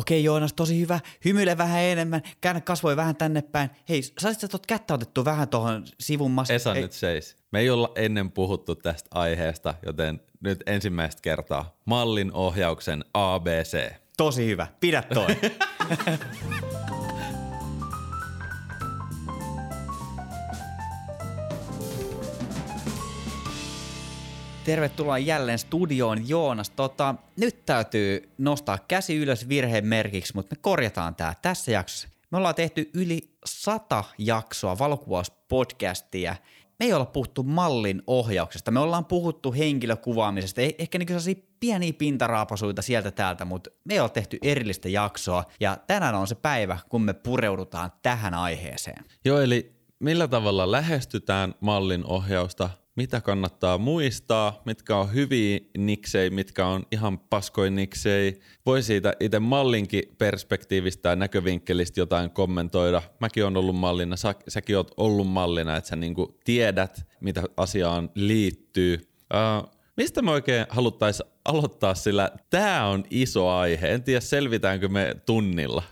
Okei Joonas, tosi hyvä. Hymyile vähän enemmän, käännä kasvoja vähän tänne päin. Hei, saisit sä tuot kättä otettu vähän tuohon sivun mas- Esa ei, nyt seis. Me ei olla ennen puhuttu tästä aiheesta, joten nyt ensimmäistä kertaa mallin ohjauksen ABC. Tosi hyvä, pidä toi. Tervetuloa jälleen studioon, Joonas. Tota, nyt täytyy nostaa käsi ylös virheen merkiksi, mutta me korjataan tämä tässä jaksossa. Me ollaan tehty yli sata jaksoa valokuvauspodcastia. Me ei olla puhuttu mallin ohjauksesta, me ollaan puhuttu henkilökuvaamisesta, eh- ehkä niin pieniä pintaraapasuita sieltä täältä, mutta me ei ole tehty erillistä jaksoa, ja tänään on se päivä, kun me pureudutaan tähän aiheeseen. Joo, eli millä tavalla lähestytään mallin ohjausta, mitä kannattaa muistaa, mitkä on hyviä niksei, mitkä on ihan paskoin niksei. Voi siitä itse mallinkin perspektiivistä ja näkövinkkelistä jotain kommentoida. Mäkin on ollut mallina, sä, säkin oot ollut mallina, että sä niinku tiedät, mitä asiaan liittyy. Uh, mistä me oikein haluttaisiin aloittaa, sillä tämä on iso aihe. En tiedä, selvitäänkö me tunnilla.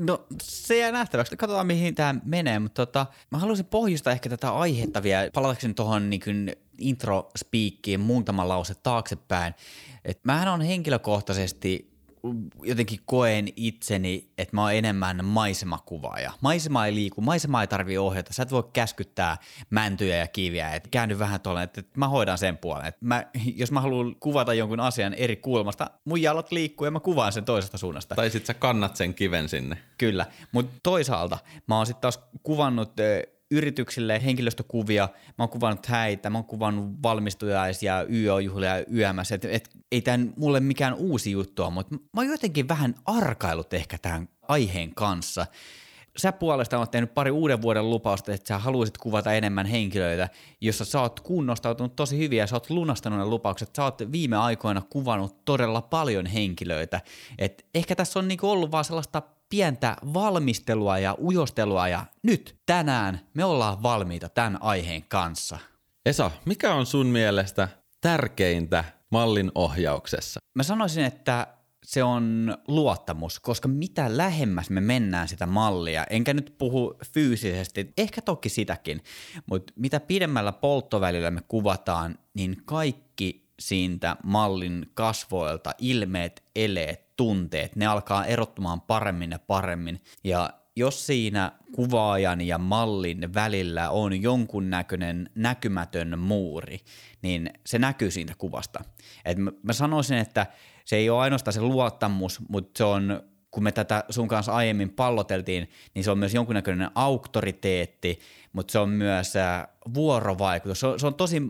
No se jää nähtäväksi. Katsotaan mihin tämä menee, mutta tota, mä haluaisin pohjustaa ehkä tätä aihetta vielä, palatakseni tuohon niin intro speakiin muutama lause taaksepäin. Et mähän on henkilökohtaisesti jotenkin koen itseni, että mä oon enemmän maisemakuvaaja. Maisema ei liiku, maisema ei tarvi ohjata. Sä et voi käskyttää mäntyjä ja kiviä, että käänny vähän tuolle, että mä hoidan sen puolen. Et mä, jos mä haluan kuvata jonkun asian eri kulmasta, mun jalat liikkuu ja mä kuvaan sen toisesta suunnasta. Tai sit sä kannat sen kiven sinne. Kyllä, mutta toisaalta mä oon sitten taas kuvannut yrityksille henkilöstökuvia, mä oon kuvannut häitä, mä oon kuvannut valmistujaisia, YO-juhlia ja YMS, et, et, ei tämä mulle mikään uusi juttu mutta mä oon jotenkin vähän arkailut ehkä tämän aiheen kanssa. Sä puolestaan oot tehnyt pari uuden vuoden lupausta, että sä haluaisit kuvata enemmän henkilöitä, jossa sä oot kunnostautunut tosi hyvin ja sä oot lunastanut ne lupaukset. Sä oot viime aikoina kuvannut todella paljon henkilöitä. Et ehkä tässä on niinku ollut vaan sellaista pientä valmistelua ja ujostelua ja nyt tänään me ollaan valmiita tämän aiheen kanssa. Esa, mikä on sun mielestä tärkeintä mallin ohjauksessa? Mä sanoisin, että se on luottamus, koska mitä lähemmäs me mennään sitä mallia, enkä nyt puhu fyysisesti, ehkä toki sitäkin, mutta mitä pidemmällä polttovälillä me kuvataan, niin kaikki siitä mallin kasvoilta, ilmeet, eleet, tunteet, ne alkaa erottumaan paremmin ja paremmin. Ja jos siinä kuvaajan ja mallin välillä on jonkunnäköinen näkymätön muuri, niin se näkyy siitä kuvasta. Et mä, mä sanoisin, että se ei ole ainoastaan se luottamus, mutta se on, kun me tätä sun kanssa aiemmin palloteltiin, niin se on myös jonkunnäköinen auktoriteetti, mutta se on myös vuorovaikutus. Se on, se on tosi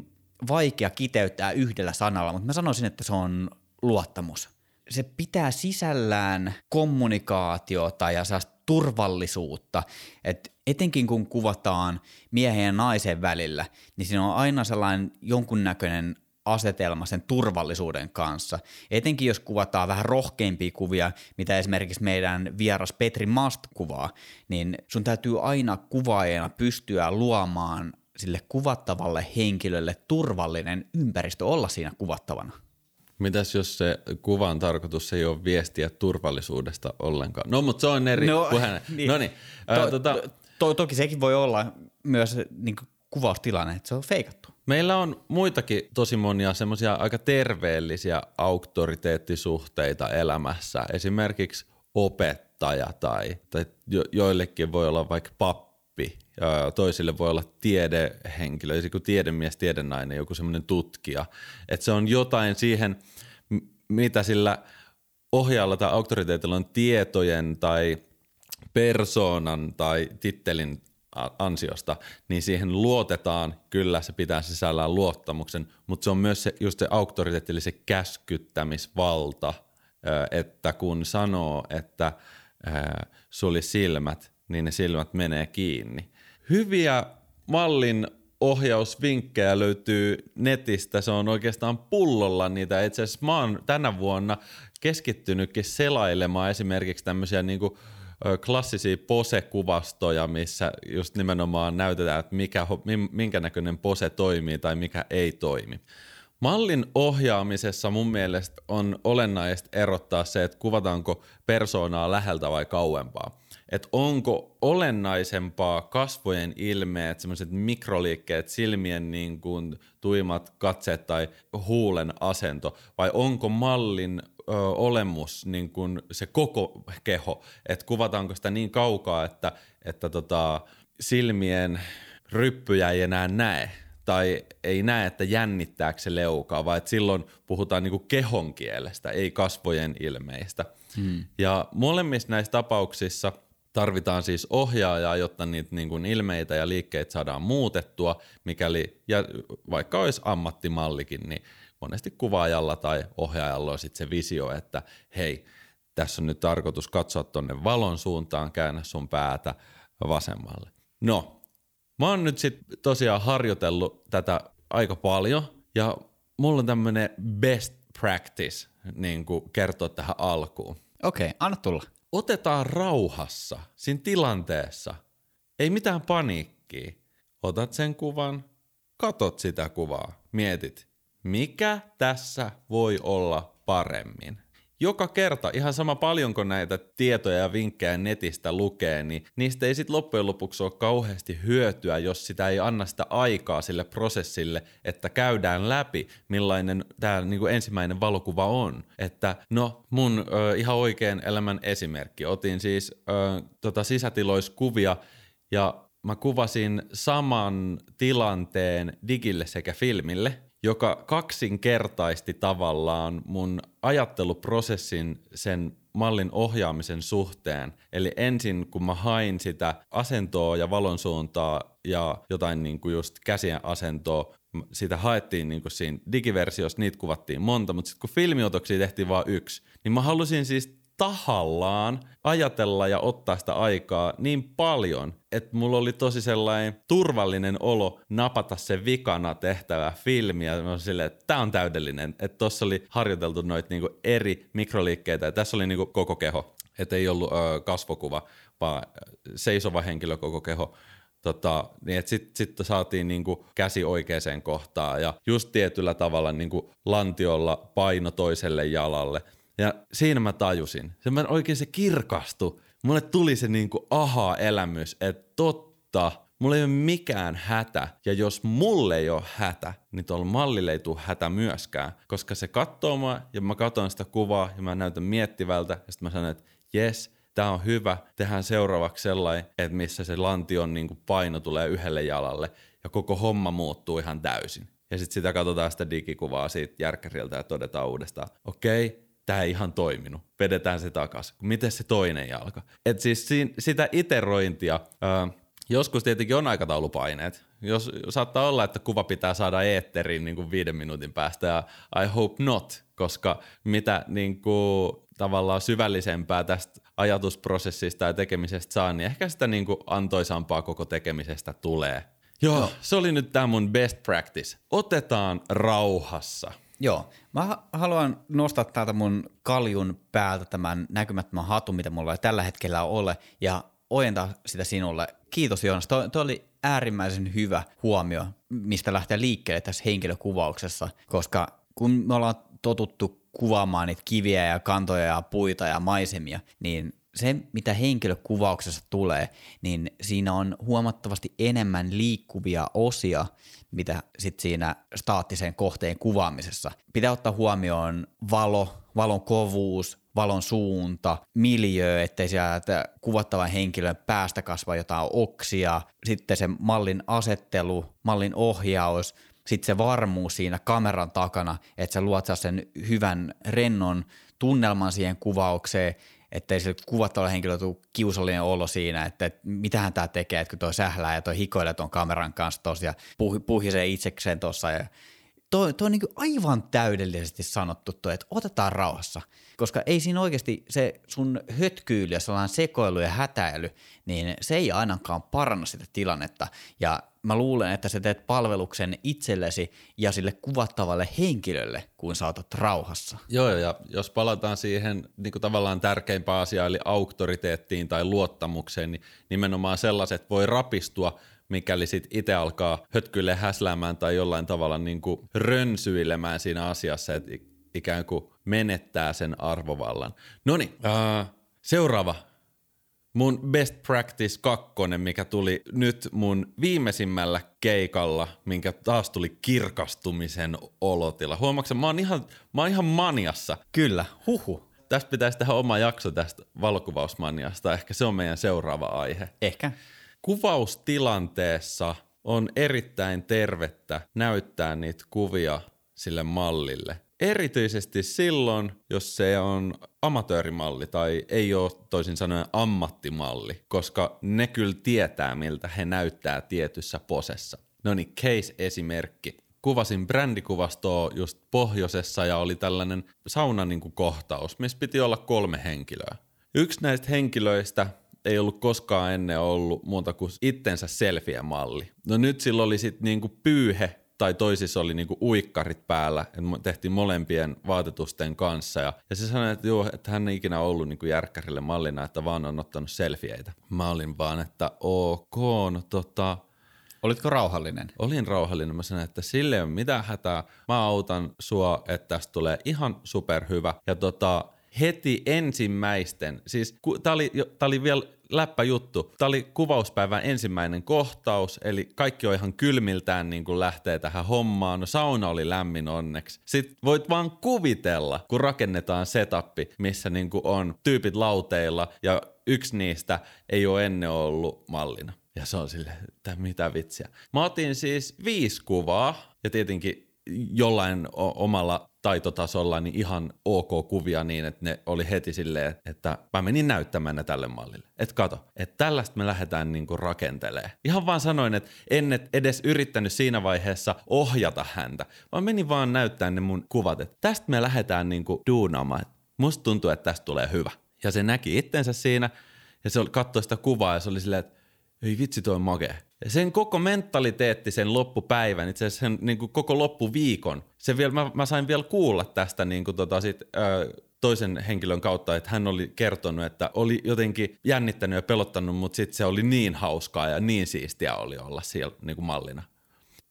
vaikea kiteyttää yhdellä sanalla, mutta mä sanoisin, että se on luottamus se pitää sisällään kommunikaatiota ja turvallisuutta, että etenkin kun kuvataan miehen ja naisen välillä, niin siinä on aina sellainen jonkunnäköinen asetelma sen turvallisuuden kanssa. Etenkin jos kuvataan vähän rohkeimpia kuvia, mitä esimerkiksi meidän vieras Petri Mast kuvaa, niin sun täytyy aina kuvaajana pystyä luomaan sille kuvattavalle henkilölle turvallinen ympäristö olla siinä kuvattavana. Mitäs jos se kuvan tarkoitus ei ole viestiä turvallisuudesta ollenkaan? No, mutta se on eri no, puheen. Niin. No niin. To, tota... to, to, toki sekin voi olla myös niin kuvaustilanne, että se on feikattu. Meillä on muitakin tosi monia semmoisia aika terveellisiä auktoriteettisuhteita elämässä. Esimerkiksi opettaja tai, tai jo, joillekin voi olla vaikka pappi toisille voi olla tiedehenkilö, joku tiedemies, tiedennainen, joku semmoinen tutkija. Että se on jotain siihen, mitä sillä ohjaalla tai auktoriteetilla on tietojen tai persoonan tai tittelin ansiosta, niin siihen luotetaan, kyllä se pitää sisällään luottamuksen, mutta se on myös se, just se auktoriteetti, eli se käskyttämisvalta, että kun sanoo, että suli silmät, niin ne silmät menee kiinni. Hyviä mallin ohjausvinkkejä löytyy netistä. Se on oikeastaan pullolla niitä. Itse asiassa mä oon tänä vuonna keskittynytkin selailemaan esimerkiksi tämmöisiä niinku klassisia pose-kuvastoja, missä just nimenomaan näytetään, että mikä, minkä näköinen pose toimii tai mikä ei toimi. Mallin ohjaamisessa mun mielestä on olennaista erottaa se, että kuvataanko persoonaa läheltä vai kauempaa. Että onko olennaisempaa kasvojen ilmeet, semmoiset mikroliikkeet, silmien niin kuin tuimat katseet tai huulen asento, vai onko mallin ö, olemus niin kuin se koko keho, että kuvataanko sitä niin kaukaa, että, että tota, silmien ryppyjä ei enää näe, tai ei näe, että jännittääkö se leukaa, vaan että silloin puhutaan niin kuin kehon kielestä, ei kasvojen ilmeistä. Hmm. Ja molemmissa näissä tapauksissa tarvitaan siis ohjaajaa, jotta niitä niin kuin ilmeitä ja liikkeitä saadaan muutettua, mikäli, ja vaikka olisi ammattimallikin, niin monesti kuvaajalla tai ohjaajalla on sitten se visio, että hei, tässä on nyt tarkoitus katsoa tuonne valon suuntaan, käännä sun päätä vasemmalle. No, Mä oon nyt sit tosiaan harjoitellut tätä aika paljon ja mulla on tämmönen best practice niin kuin kertoa tähän alkuun. Okei, okay, anna tulla. Otetaan rauhassa siinä tilanteessa. Ei mitään paniikkiä. Otat sen kuvan, katot sitä kuvaa, mietit, mikä tässä voi olla paremmin joka kerta, ihan sama paljonko näitä tietoja ja vinkkejä netistä lukee, niin niistä ei sitten loppujen lopuksi ole kauheasti hyötyä, jos sitä ei anna sitä aikaa sille prosessille, että käydään läpi, millainen tämä niinku ensimmäinen valokuva on. Että no, mun ö, ihan oikein elämän esimerkki. Otin siis ö, tota sisätiloiskuvia ja mä kuvasin saman tilanteen digille sekä filmille – joka kaksinkertaisti tavallaan mun ajatteluprosessin sen mallin ohjaamisen suhteen. Eli ensin kun mä hain sitä asentoa ja valon suuntaa ja jotain niin kuin just käsien asentoa, sitä haettiin niin kuin siinä digiversiossa, niitä kuvattiin monta, mutta sitten kun filmiotoksia tehtiin vain yksi, niin mä halusin siis tahallaan ajatella ja ottaa sitä aikaa niin paljon, että mulla oli tosi sellainen turvallinen olo napata se vikana tehtävä filmi ja mä silleen, että tää on täydellinen. Että tossa oli harjoiteltu noita niinku eri mikroliikkeitä ja tässä oli niinku koko keho. Että ei ollut ö, kasvokuva, vaan seisova henkilö koko keho. Tota, niin että sitten sit saatiin niinku käsi oikeaan kohtaan ja just tietyllä tavalla niinku lantiolla paino toiselle jalalle – ja siinä mä tajusin. Se mä oikein se kirkastui. Mulle tuli se niinku aha-elämys, että totta, mulla ei ole mikään hätä. Ja jos mulle ei ole hätä, niin tuolla mallille ei tule hätä myöskään. Koska se katsoo mua ja mä katson sitä kuvaa ja mä näytän miettivältä. Ja sitten mä sanon, että jes, tää on hyvä. Tehdään seuraavaksi sellainen, että missä se lantion niinku paino tulee yhdelle jalalle. Ja koko homma muuttuu ihan täysin. Ja sitten sitä katsotaan sitä digikuvaa siitä järkkäriltä ja todetaan uudestaan, okei, okay, tämä ei ihan toiminut, vedetään se takaisin. Miten se toinen jalka? Et siis sitä iterointia, ää, joskus tietenkin on aikataulupaineet. Jos, saattaa olla, että kuva pitää saada eetteriin niin kuin viiden minuutin päästä ja I hope not, koska mitä niin kuin, tavallaan syvällisempää tästä ajatusprosessista ja tekemisestä saa, niin ehkä sitä niin kuin antoisampaa koko tekemisestä tulee. Joo, se oli nyt tämä mun best practice. Otetaan rauhassa. Joo. Mä haluan nostaa täältä mun kaljun päältä tämän näkymättömän hatun, mitä mulla ei tällä hetkellä ole, ja ojentaa sitä sinulle. Kiitos Joonas. Tuo, tuo oli äärimmäisen hyvä huomio, mistä lähtee liikkeelle tässä henkilökuvauksessa, koska kun me ollaan totuttu kuvaamaan niitä kiviä ja kantoja ja puita ja maisemia, niin se, mitä henkilökuvauksessa tulee, niin siinä on huomattavasti enemmän liikkuvia osia, mitä sit siinä staattisen kohteen kuvaamisessa. Pitää ottaa huomioon valo, valon kovuus, valon suunta, miljö, ettei sieltä kuvattavan henkilön päästä kasva jotain oksia, sitten se mallin asettelu, mallin ohjaus, sitten se varmuus siinä kameran takana, että sä luot sen hyvän rennon tunnelman siihen kuvaukseen, ettei se kuvattava henkilö tule kiusallinen olo siinä, että, että mitähän tämä tekee, että kun toi sählää ja toi hikoilee tuon kameran kanssa tuossa ja puh, puhisee itsekseen tuossa ja Tuo, tuo on niin aivan täydellisesti sanottu tuo, että otetaan rauhassa, koska ei siinä oikeasti se sun hötkyyli ja sellainen sekoilu ja hätäily, niin se ei ainakaan paranna sitä tilannetta. Ja mä luulen, että sä teet palveluksen itsellesi ja sille kuvattavalle henkilölle, kun saatat rauhassa. Joo, ja jos palataan siihen niin kuin tavallaan tärkeimpään asiaan, eli auktoriteettiin tai luottamukseen, niin nimenomaan sellaiset voi rapistua mikäli sit itse alkaa hötkyille häsläämään tai jollain tavalla niin kuin rönsyilemään siinä asiassa, että ikään kuin menettää sen arvovallan. No niin, uh, seuraava mun best practice kakkonen, mikä tuli nyt mun viimeisimmällä keikalla, minkä taas tuli kirkastumisen olotila. Huomaatko, mä oon ihan, mä oon ihan maniassa. Kyllä, huhu. Tästä pitäisi tehdä oma jakso tästä valokuvausmaniasta. Ehkä se on meidän seuraava aihe. Ehkä. Kuvaustilanteessa on erittäin tervettä näyttää niitä kuvia sille mallille. Erityisesti silloin, jos se on amatöörimalli tai ei ole toisin sanoen ammattimalli, koska ne kyllä tietää, miltä he näyttää tietyssä posessa. No niin, case-esimerkki. Kuvasin brändikuvastoa just pohjoisessa ja oli tällainen saunan niin kohtaus, missä piti olla kolme henkilöä. Yksi näistä henkilöistä ei ollut koskaan ennen ollut muuta kuin itsensä selfie-malli. No nyt sillä oli sitten niinku pyyhe tai toisissa oli niinku uikkarit päällä, että tehtiin molempien vaatetusten kanssa. Ja, ja se sanoi, että, joo, että hän ei ikinä ollut niinku järkkärille mallina, että vaan on ottanut selfieitä. Mä olin vaan, että ok, no tota... Olitko rauhallinen? Olin rauhallinen. Mä sanoin, että sille ei ole mitään hätää. Mä autan sua, että tästä tulee ihan superhyvä. Ja tota, heti ensimmäisten, siis tää oli, tää oli vielä läppä juttu. Tämä oli kuvauspäivän ensimmäinen kohtaus, eli kaikki on ihan kylmiltään niin kuin lähtee tähän hommaan. No sauna oli lämmin onneksi. Sitten voit vaan kuvitella, kun rakennetaan setappi, missä niin kuin on tyypit lauteilla ja yksi niistä ei ole ennen ollut mallina. Ja se on sille, että mitä vitsiä. Mä otin siis viisi kuvaa ja tietenkin jollain omalla taitotasolla niin ihan ok kuvia niin, että ne oli heti silleen, että mä menin näyttämään ne tälle mallille. Että kato, että tällaista me lähdetään niinku rakentelee. Ihan vaan sanoin, että en edes yrittänyt siinä vaiheessa ohjata häntä, vaan menin vaan näyttämään ne mun kuvat, että tästä me lähdetään niinku duunaamaan. Musta tuntuu, että tästä tulee hyvä. Ja se näki itsensä siinä ja se katsoi sitä kuvaa ja se oli silleen, että ei vitsi toi makee sen koko mentaliteetti sen loppupäivän, itse asiassa sen niin kuin koko loppuviikon, se vielä, mä, mä sain vielä kuulla tästä niin kuin tota sit, ö, toisen henkilön kautta, että hän oli kertonut, että oli jotenkin jännittänyt ja pelottanut, mutta sitten se oli niin hauskaa ja niin siistiä oli olla siellä niin kuin mallina.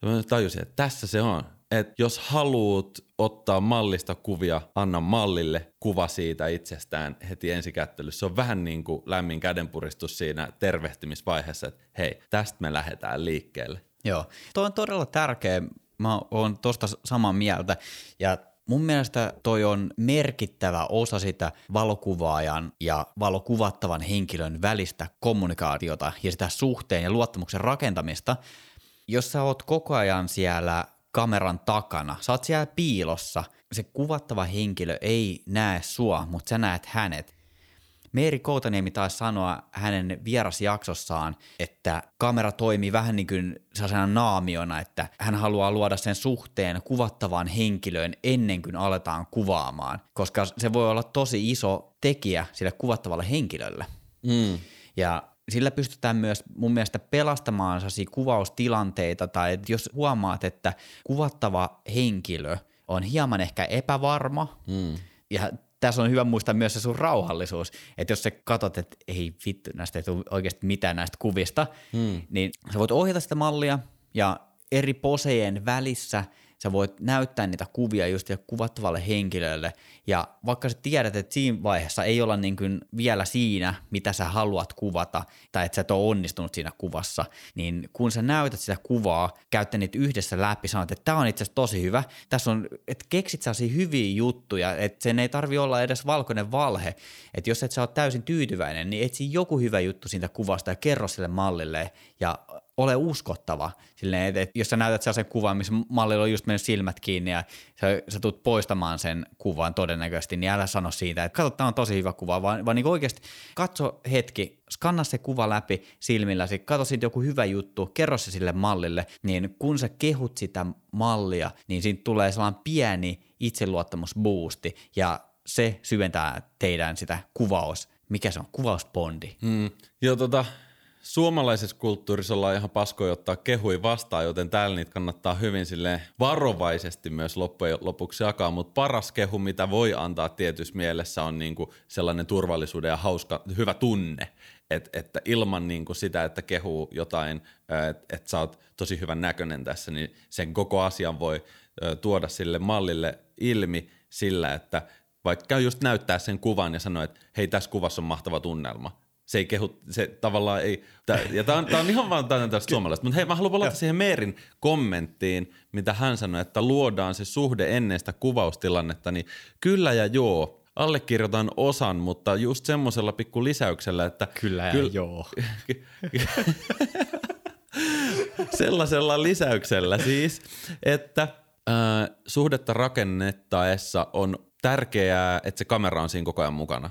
Ja mä tajusin, että tässä se on että jos haluat ottaa mallista kuvia, anna mallille kuva siitä itsestään heti ensikättelyssä. Se on vähän niin kuin lämmin kädenpuristus siinä tervehtimisvaiheessa, että hei, tästä me lähdetään liikkeelle. Joo, tuo on todella tärkeä. Mä oon tosta samaa mieltä ja Mun mielestä toi on merkittävä osa sitä valokuvaajan ja valokuvattavan henkilön välistä kommunikaatiota ja sitä suhteen ja luottamuksen rakentamista. Jos sä oot koko ajan siellä kameran takana. Sä oot siellä piilossa. Se kuvattava henkilö ei näe sua, mutta sä näet hänet. Meeri Koutaniemi taisi sanoa hänen vierasjaksossaan, että kamera toimii vähän niin kuin sellaisena naamiona, että hän haluaa luoda sen suhteen kuvattavaan henkilöön ennen kuin aletaan kuvaamaan, koska se voi olla tosi iso tekijä sille kuvattavalle henkilölle. Mm. Ja sillä pystytään myös mun mielestä pelastamaan kuvaustilanteita tai että jos huomaat, että kuvattava henkilö on hieman ehkä epävarma mm. ja tässä on hyvä muistaa myös se sun rauhallisuus, että jos sä katsot, että ei vittu, näistä ei tule oikeasti mitään näistä kuvista, mm. niin sä voit ohjata sitä mallia ja eri posejen välissä – sä voit näyttää niitä kuvia just kuvattavalle henkilölle, ja vaikka sä tiedät, että siinä vaiheessa ei olla niin kuin vielä siinä, mitä sä haluat kuvata, tai että sä et ole onnistunut siinä kuvassa, niin kun sä näytät sitä kuvaa, käyttä niitä yhdessä läpi, sanot, että tämä on itse asiassa tosi hyvä, tässä on, että keksit sellaisia hyviä juttuja, että sen ei tarvi olla edes valkoinen valhe, että jos et sä ole täysin tyytyväinen, niin etsi joku hyvä juttu siitä kuvasta ja kerro sille mallille, ja ole uskottava. Silleen, että, että jos sä näytät sellaisen kuvan, missä mallilla on just mennyt silmät kiinni ja sä, sä tulet poistamaan sen kuvan todennäköisesti, niin älä sano siitä, että katso, tämä on tosi hyvä kuva, vaan, vaan niin oikeasti katso hetki, skanna se kuva läpi silmilläsi, katso siitä joku hyvä juttu, kerro se sille mallille, niin kun sä kehut sitä mallia, niin siitä tulee sellainen pieni itseluottamusboosti ja se syventää teidän sitä kuvaus, mikä se on, kuvausbondi. Mm. Joo, tota, suomalaisessa kulttuurissa ollaan ihan paskoja ottaa kehui vastaan, joten täällä niitä kannattaa hyvin sille varovaisesti myös loppujen lopuksi jakaa, mutta paras kehu, mitä voi antaa tietyssä mielessä on niinku sellainen turvallisuuden ja hauska, hyvä tunne, Et, että ilman niinku sitä, että kehuu jotain, että et sä oot tosi hyvän näköinen tässä, niin sen koko asian voi tuoda sille mallille ilmi sillä, että vaikka just näyttää sen kuvan ja sanoa, että hei tässä kuvassa on mahtava tunnelma, se ei kehu, se tavallaan ei, tää, ja tämä on, tää on ihan vaan tästä suomalaista, mutta hei mä haluan palata siihen Meerin kommenttiin, mitä hän sanoi, että luodaan se suhde ennen sitä kuvaustilannetta, niin kyllä ja joo, allekirjoitan osan, mutta just semmoisella pikku lisäyksellä, että... Kyllä ja kyl... joo. sellaisella lisäyksellä siis, että äh, suhdetta rakennettaessa on tärkeää, että se kamera on siinä koko ajan mukana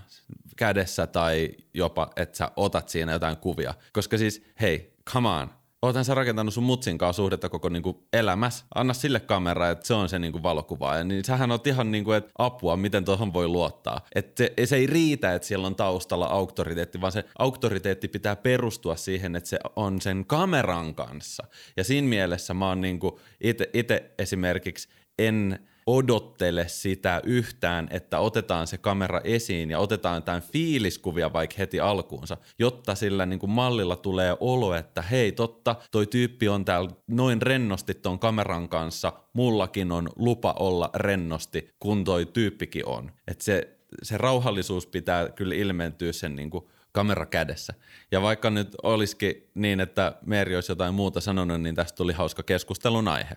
kädessä tai jopa, että sä otat siinä jotain kuvia. Koska siis, hei, come on, ootan sä rakentanut sun mutsin kanssa suhdetta koko niinku elämässä. Anna sille kamera, että se on se niinku valokuvaaja. Niin sähän on ihan niinku, että apua, miten tuohon voi luottaa. Että se, se, ei riitä, että siellä on taustalla auktoriteetti, vaan se auktoriteetti pitää perustua siihen, että se on sen kameran kanssa. Ja siinä mielessä mä oon niinku itse esimerkiksi en odottele sitä yhtään, että otetaan se kamera esiin ja otetaan jotain fiiliskuvia vaikka heti alkuunsa, jotta sillä niin kuin mallilla tulee olo, että hei totta, toi tyyppi on täällä noin rennosti ton kameran kanssa, mullakin on lupa olla rennosti, kun toi tyyppikin on. Että se, se rauhallisuus pitää kyllä ilmentyä sen niin kuin kamera kädessä. Ja vaikka nyt olisikin niin, että Meeri olisi jotain muuta sanonut, niin tästä tuli hauska keskustelun aihe.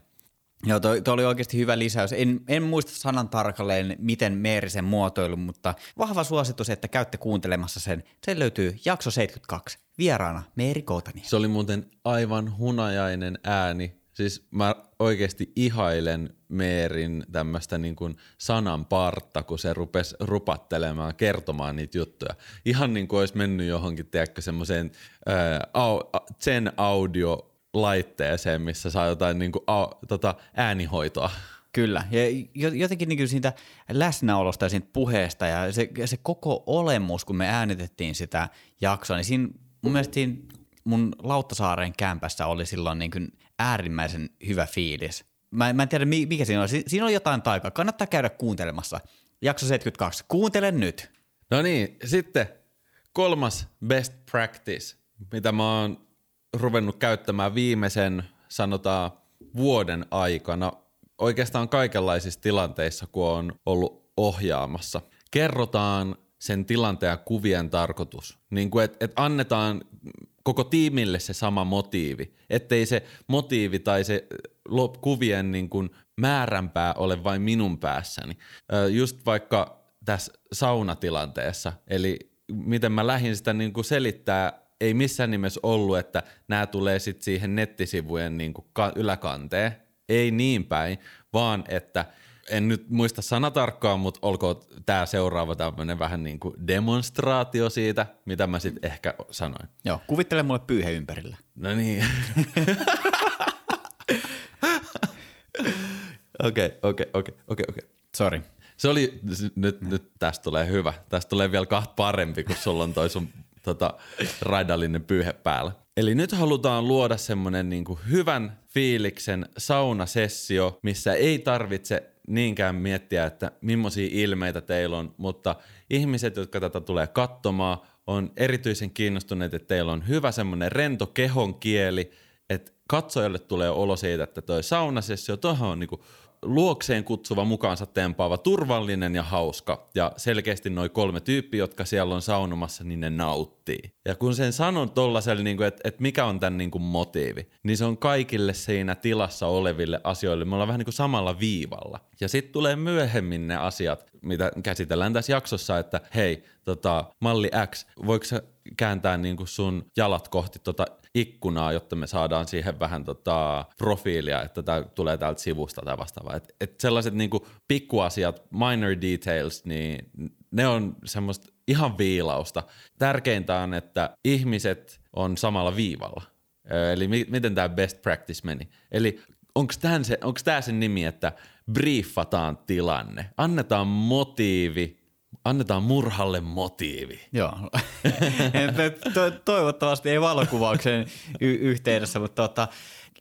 Joo, toi, toi oli oikeasti hyvä lisäys. En, en muista sanan tarkalleen, miten Meeri sen muotoilu, mutta vahva suositus, että käytte kuuntelemassa sen. Se löytyy jakso 72. Vieraana Meeri Koutani. Se oli muuten aivan hunajainen ääni. Siis mä oikeasti ihailen Meerin tämmöistä niin kuin sanan partta, kun se rupesi rupattelemaan, kertomaan niitä juttuja. Ihan niin kuin olisi mennyt johonkin, tiedätkö, semmoiseen Zen audio laitteeseen, missä saa jotain niin kuin, a, tota, äänihoitoa. Kyllä, ja jotenkin niin siitä läsnäolosta ja siitä puheesta ja se, se koko olemus, kun me äänitettiin sitä jaksoa, niin siinä mun mielestä siinä mun Lauttasaaren kämpässä oli silloin niin kuin äärimmäisen hyvä fiilis. Mä, mä en tiedä, mikä siinä on. Siinä on jotain taikaa. Kannattaa käydä kuuntelemassa. Jakso 72. Kuuntele nyt. No niin, sitten kolmas best practice, mitä mä oon ruvennut käyttämään viimeisen, sanotaan, vuoden aikana oikeastaan kaikenlaisissa tilanteissa, kun on ollut ohjaamassa. Kerrotaan sen tilanteen kuvien tarkoitus. Niin kuin, että et annetaan koko tiimille se sama motiivi, ettei se motiivi tai se kuvien niin kuin määränpää ole vain minun päässäni. Just vaikka tässä saunatilanteessa, eli miten mä lähdin sitä niin kuin selittää ei missään nimessä ollut, että nämä tulee sitten siihen nettisivujen niin kuin yläkanteen. Ei niin päin, vaan että en nyt muista sanatarkkaan, mutta olkoon tämä seuraava tämmöinen vähän niin kuin demonstraatio siitä, mitä mä sitten ehkä sanoin. Joo, kuvittele mulle pyyhe ympärillä. No niin. Okei, okei, okei, okei, okei. Sorry. Se oli, nyt, nyt tästä tulee hyvä. Tästä tulee vielä kahta parempi, kun sulla on toi sun tota, raidallinen pyyhe päällä. Eli nyt halutaan luoda semmoinen niin hyvän fiiliksen saunasessio, missä ei tarvitse niinkään miettiä, että millaisia ilmeitä teillä on, mutta ihmiset, jotka tätä tulee katsomaan, on erityisen kiinnostuneet, että teillä on hyvä semmoinen rento kehon kieli, että katsojalle tulee olo siitä, että toi saunasessio, tuohon on niinku luokseen kutsuva, mukaansa tempaava, turvallinen ja hauska. Ja selkeästi noin kolme tyyppiä, jotka siellä on saunomassa, niin ne nauttii. Ja kun sen sanon tollaselle, niin että, että mikä on tämän niin kuin motiivi, niin se on kaikille siinä tilassa oleville asioille. Me ollaan vähän niin kuin samalla viivalla. Ja sitten tulee myöhemmin ne asiat, mitä käsitellään tässä jaksossa, että hei, tota, malli X, voiko sä kääntää niin kuin sun jalat kohti tota ikkunaa, jotta me saadaan siihen vähän tota profiilia, että tämä tulee täältä sivusta tai vastaavaa. Et, et sellaiset niinku pikkuasiat, minor details, niin ne on semmoista ihan viilausta. Tärkeintä on, että ihmiset on samalla viivalla. Eli mi- miten tämä best practice meni. Eli onko tämä se, onks se nimi, että briefataan tilanne, annetaan motiivi Annetaan murhalle motiivi. Joo. to- toivottavasti ei valokuvauksen y- yhteydessä, mutta tota,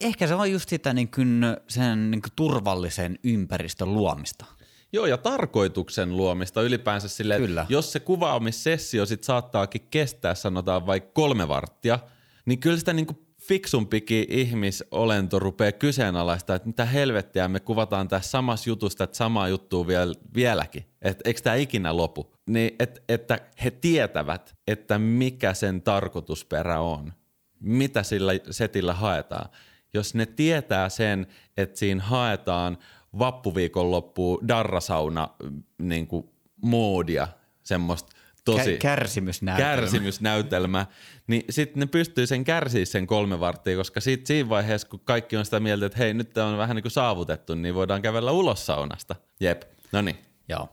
ehkä se on just sitä niin kuin sen niin kuin turvallisen ympäristön luomista. Joo, ja tarkoituksen luomista ylipäänsä sille, Kyllä. jos se kuvaamissessio sit saattaakin kestää, sanotaan vaikka kolme varttia, niin kyllä sitä niinku fiksumpikin ihmisolento rupeaa kyseenalaista, että mitä helvettiä me kuvataan tässä samassa jutusta, että samaa juttua vielä, vieläkin. Että eikö tämä ikinä lopu? Niin, et, että he tietävät, että mikä sen tarkoitusperä on. Mitä sillä setillä haetaan. Jos ne tietää sen, että siinä haetaan vappuviikonloppuun darrasauna niin kuin moodia, semmoista tosi Kä- kärsimysnäytelmä. kärsimysnäytelmä, niin sitten ne pystyy sen kärsiä sen kolme varttia, koska sit siinä vaiheessa, kun kaikki on sitä mieltä, että hei, nyt on vähän niin kuin saavutettu, niin voidaan kävellä ulos saunasta. Jep, no niin. Joo.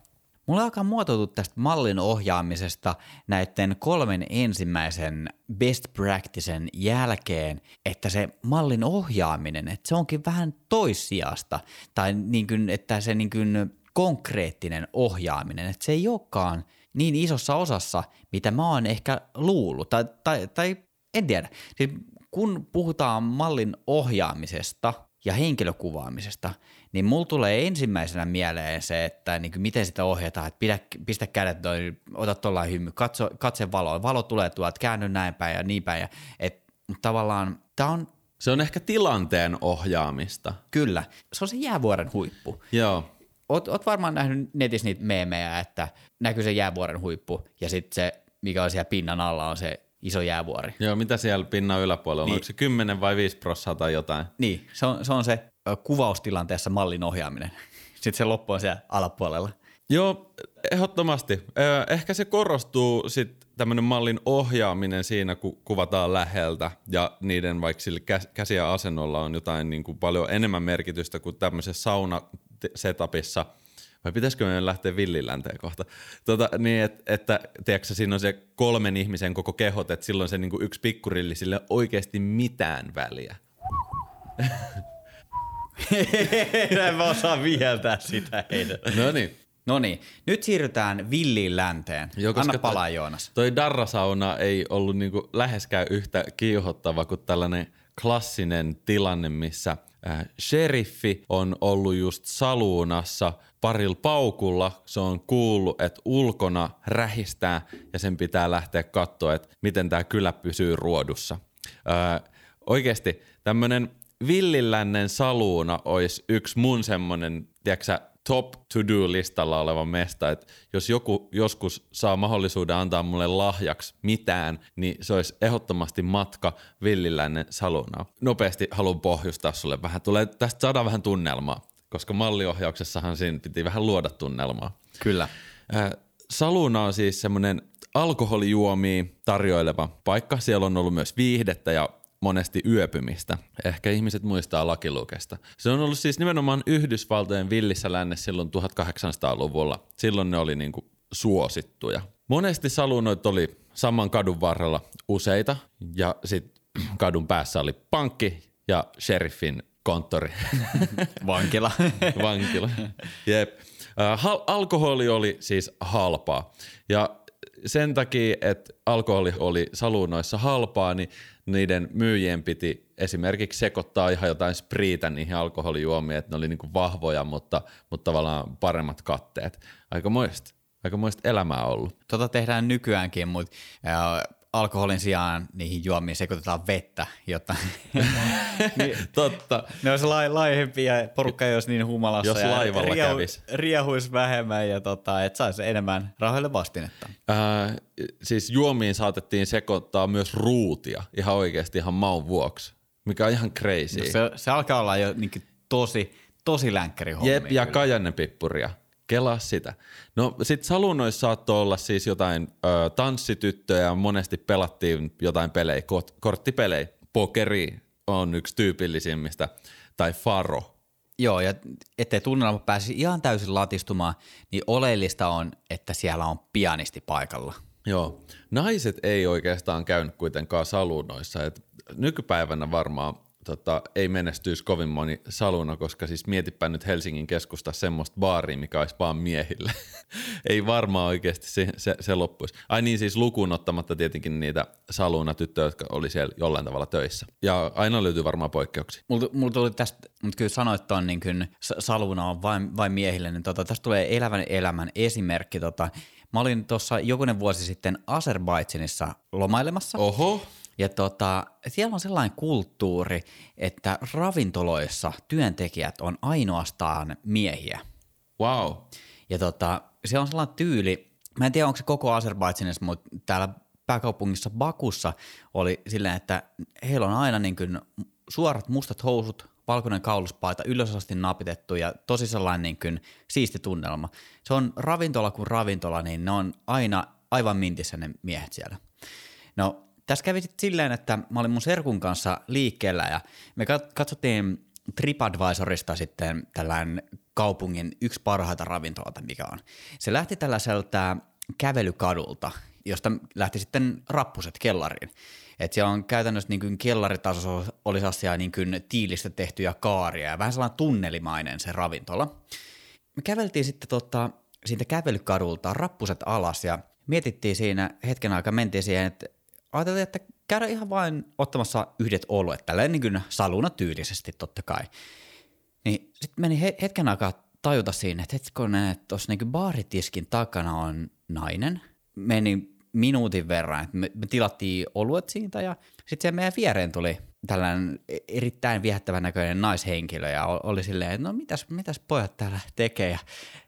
Mulla alkaa muotoutua tästä mallin ohjaamisesta näiden kolmen ensimmäisen best practicen jälkeen, että se mallin ohjaaminen, että se onkin vähän toissijasta, tai niin kuin, että se niin kuin konkreettinen ohjaaminen, että se ei olekaan niin isossa osassa, mitä mä oon ehkä luullut, tai, tai, tai en tiedä. Siis kun puhutaan mallin ohjaamisesta ja henkilökuvaamisesta, niin mulla tulee ensimmäisenä mieleen se, että niin kuin miten sitä ohjataan, että pidä, pistä kädet noin, ota tuollain hymy, katso, katse valoa, valo tulee tuolta, käänny näin päin ja niin päin. Ja, et, tavallaan tämä on Se on ehkä tilanteen ohjaamista. kyllä, se on se jäävuoren huippu. Joo. Oot, oot varmaan nähnyt netissä niitä meemejä, että näkyy se jäävuoren huippu ja sitten se, mikä on siellä pinnan alla, on se iso jäävuori. Joo, mitä siellä pinnan yläpuolella on? Niin. Onko se 10 vai 5 prossaa tai jotain? Niin, se on se, on se kuvaustilanteessa mallin ohjaaminen. Sitten se loppu on siellä alapuolella. Joo, ehdottomasti. Ehkä se korostuu sitten tämmöinen mallin ohjaaminen siinä, kun kuvataan läheltä ja niiden vaikka sille käs- käsi- ja asennolla on jotain niin kuin paljon enemmän merkitystä kuin tämmöisessä sauna-setupissa. Vai pitäisikö meidän lähteä villilänteen kohta? Tota, niin, et, että tiedätkö, siinä on se kolmen ihmisen koko kehot, että silloin se niin kuin yksi pikkurilli ei ole oikeasti mitään väliä. en mä osaa viheltää sitä heidän. No niin. No niin, nyt siirrytään villiin länteen. Joo, koska Anna palaa toi- Joonas. Toi darrasauna ei ollut niinku läheskään yhtä kiihottava kuin tällainen klassinen tilanne, missä äh, sheriffi on ollut just saluunassa parilla paukulla. Se on kuullut, että ulkona rähistää ja sen pitää lähteä katsoa, että miten tämä kylä pysyy ruodussa. Äh, oikeasti tämmöinen villilännen saluuna olisi yksi mun semmonen, tiedätkö top to-do-listalla oleva mesta, että jos joku joskus saa mahdollisuuden antaa mulle lahjaksi mitään, niin se olisi ehdottomasti matka villilännen salunaan. Nopeasti haluan pohjustaa sulle vähän. Tulee, tästä saadaan vähän tunnelmaa, koska malliohjauksessahan siinä piti vähän luoda tunnelmaa. Kyllä. Saluna on siis semmoinen alkoholijuomia tarjoileva paikka. Siellä on ollut myös viihdettä ja monesti yöpymistä. Ehkä ihmiset muistaa lakilukesta. Se on ollut siis nimenomaan Yhdysvaltojen villissä lännessä silloin 1800-luvulla. Silloin ne oli niinku suosittuja. Monesti salunoit oli saman kadun varrella useita ja sitten kadun päässä oli pankki ja sheriffin konttori. Vankila. Vankila. Jep. Hal- alkoholi oli siis halpaa. Ja sen takia, että alkoholi oli saluunoissa halpaa, niin niiden myyjien piti esimerkiksi sekoittaa ihan jotain spriitä niihin alkoholijuomiin, että ne oli niinku vahvoja, mutta, mutta tavallaan paremmat katteet. Aikamoista, aikamoista elämää ollut. tota tehdään nykyäänkin, mutta ää, alkoholin sijaan niihin juomiin sekoitetaan vettä, jotta Totta. ne olisi lai, laihempi ja porukka ei olisi niin humalassa. Jos ja laivalla kävis. Riehuisi vähemmän ja tota, että saisi enemmän rahoille vastinetta. Äh, siis juomiin saatettiin sekoittaa myös ruutia ihan oikeasti ihan maun vuoksi, mikä on ihan crazy. Se, se alkaa olla jo niin tosi, tosi länkkäri. Jep, ja kajannepippuria. Kelaa sitä. No sit salunoissa saattoi olla siis jotain ö, tanssityttöjä ja monesti pelattiin jotain pelejä, kot- korttipelejä. Pokeri on yksi tyypillisimmistä, tai faro. Joo, ja ettei tunnelma pääsisi ihan täysin latistumaan, niin oleellista on, että siellä on pianisti paikalla. Joo. Naiset ei oikeastaan käynyt kuitenkaan salunoissa. Et nykypäivänä varmaan tota, ei menestyisi kovin moni saluna, koska siis mietipä nyt Helsingin keskusta semmoista baaria, mikä olisi vaan miehille. ei varmaan oikeasti se, se, se loppuisi. Ai niin siis lukuun ottamatta tietenkin niitä saluna tyttöjä, jotka oli siellä jollain tavalla töissä. Ja aina löytyy varmaan poikkeuksia. Mulla, mulla tuli tästä, mutta kyllä sanoit, että on niin kuin saluna on vain, vain miehille, niin tota, tästä tulee elävän elämän esimerkki. Tota, mä olin tuossa jokunen vuosi sitten Azerbaidsinissa lomailemassa. Oho. Ja tota, siellä on sellainen kulttuuri, että ravintoloissa työntekijät on ainoastaan miehiä. Wow. Ja tota, se on sellainen tyyli, mä en tiedä onko se koko Azerbaidžanissa, mutta täällä pääkaupungissa Bakussa oli silleen, että heillä on aina niin kuin suorat mustat housut, valkoinen kauluspaita, ylösasti napitettu ja tosi sellainen niin kuin siisti tunnelma. Se on ravintola kuin ravintola, niin ne on aina aivan mintissä ne miehet siellä. No tässä kävi sitten silleen, että mä olin mun serkun kanssa liikkeellä ja me katsottiin TripAdvisorista sitten tällainen kaupungin yksi parhaita ravintoloita, mikä on. Se lähti tällaiselta kävelykadulta, josta lähti sitten rappuset kellariin. Et siellä on käytännössä niin kuin kellaritasossa oli sellaisia niin kuin tiilistä tehtyjä kaaria ja vähän sellainen tunnelimainen se ravintola. Me käveltiin sitten tota, siitä kävelykadulta rappuset alas ja mietittiin siinä hetken aikaa, mentiin siihen, että ajateltiin, että käydä ihan vain ottamassa yhdet oluet, tälleen niin kuin saluna tyylisesti totta kai. Niin sitten meni hetken aikaa tajuta siinä, että hetkonen, että tuossa niin baaritiskin takana on nainen. Meni minuutin verran, että me, me tilattiin oluet siitä ja sitten meidän viereen tuli tällainen erittäin viehättävän näköinen naishenkilö ja oli silleen, että no mitäs, mitäs pojat täällä tekee ja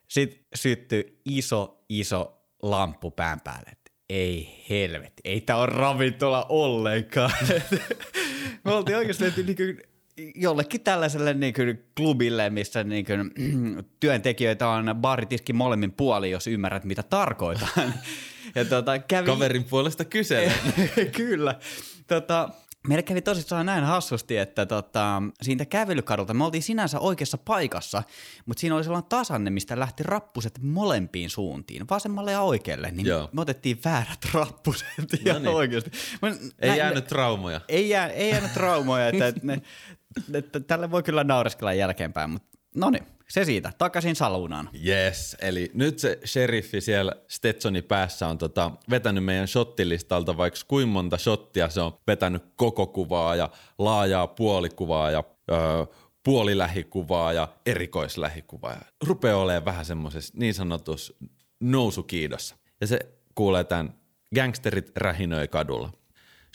sitten syttyi iso, iso lamppu pään päälle ei helvetti, ei tää on ravintola ollenkaan. Me oltiin oikeasti niin kuin jollekin tällaiselle niin kuin klubille, missä niin kuin, työntekijöitä on baaritiskin molemmin puoli, jos ymmärrät mitä tarkoitan. ja tota, kävi... Kaverin puolesta kyse. Kyllä. Tota, Meille kävi tosissaan näin hassusti, että tota, siitä kävelykadulta me oltiin sinänsä oikeassa paikassa, mutta siinä oli sellainen tasanne, mistä lähti rappuset molempiin suuntiin, vasemmalle ja oikealle, niin Joo. me otettiin väärät rappuset ja no niin. oikeasti. ei näin, jäänyt traumoja. Ei, jää, ei jäänyt traumoja, että, että, ne, että tälle voi kyllä naureskella jälkeenpäin, mutta no niin se siitä, takaisin saluunaan. Yes, eli nyt se sheriffi siellä Stetsoni päässä on tota, vetänyt meidän shottilistalta vaikka kuinka monta shottia se on vetänyt koko kuvaa ja laajaa puolikuvaa ja öö, puolilähikuvaa ja erikoislähikuvaa. Ja rupeaa olemaan vähän semmoisessa niin sanotus nousukiidossa. Ja se kuulee tämän gangsterit rähinöi kadulla.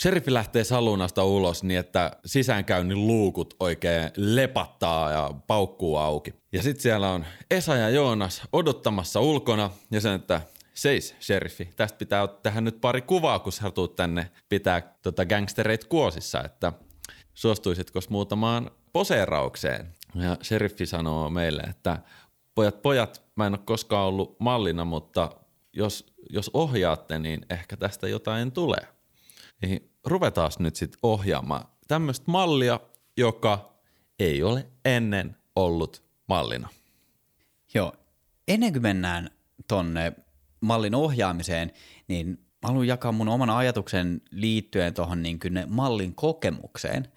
Sheriffi lähtee salunasta ulos niin, että sisäänkäynnin luukut oikein lepattaa ja paukkuu auki. Ja sitten siellä on Esa ja Joonas odottamassa ulkona ja sen, että seis, sheriffi, tästä pitää tehdä nyt pari kuvaa, kun sä tänne pitää tota gangstereit kuosissa, että suostuisitko muutamaan poseeraukseen. Ja sheriffi sanoo meille, että pojat, pojat, mä en ole koskaan ollut mallina, mutta jos, jos ohjaatte, niin ehkä tästä jotain tulee niin ruvetaan nyt sitten ohjaamaan tämmöistä mallia, joka ei ole ennen ollut mallina. Joo, ennen kuin mennään tonne mallin ohjaamiseen, niin mä haluan jakaa mun oman ajatuksen liittyen tuohon niin mallin kokemukseen.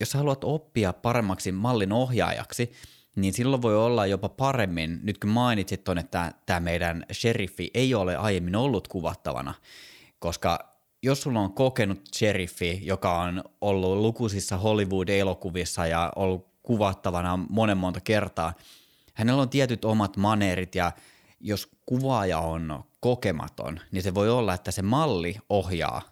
Jos sä haluat oppia paremmaksi mallin ohjaajaksi, niin silloin voi olla jopa paremmin, nyt kun mainitsit tuonne, että tämä meidän sheriffi ei ole aiemmin ollut kuvattavana, koska jos sulla on kokenut sheriffi, joka on ollut lukuisissa Hollywood-elokuvissa ja ollut kuvattavana monen monta kertaa, hänellä on tietyt omat maneerit ja jos kuvaaja on kokematon, niin se voi olla, että se malli ohjaa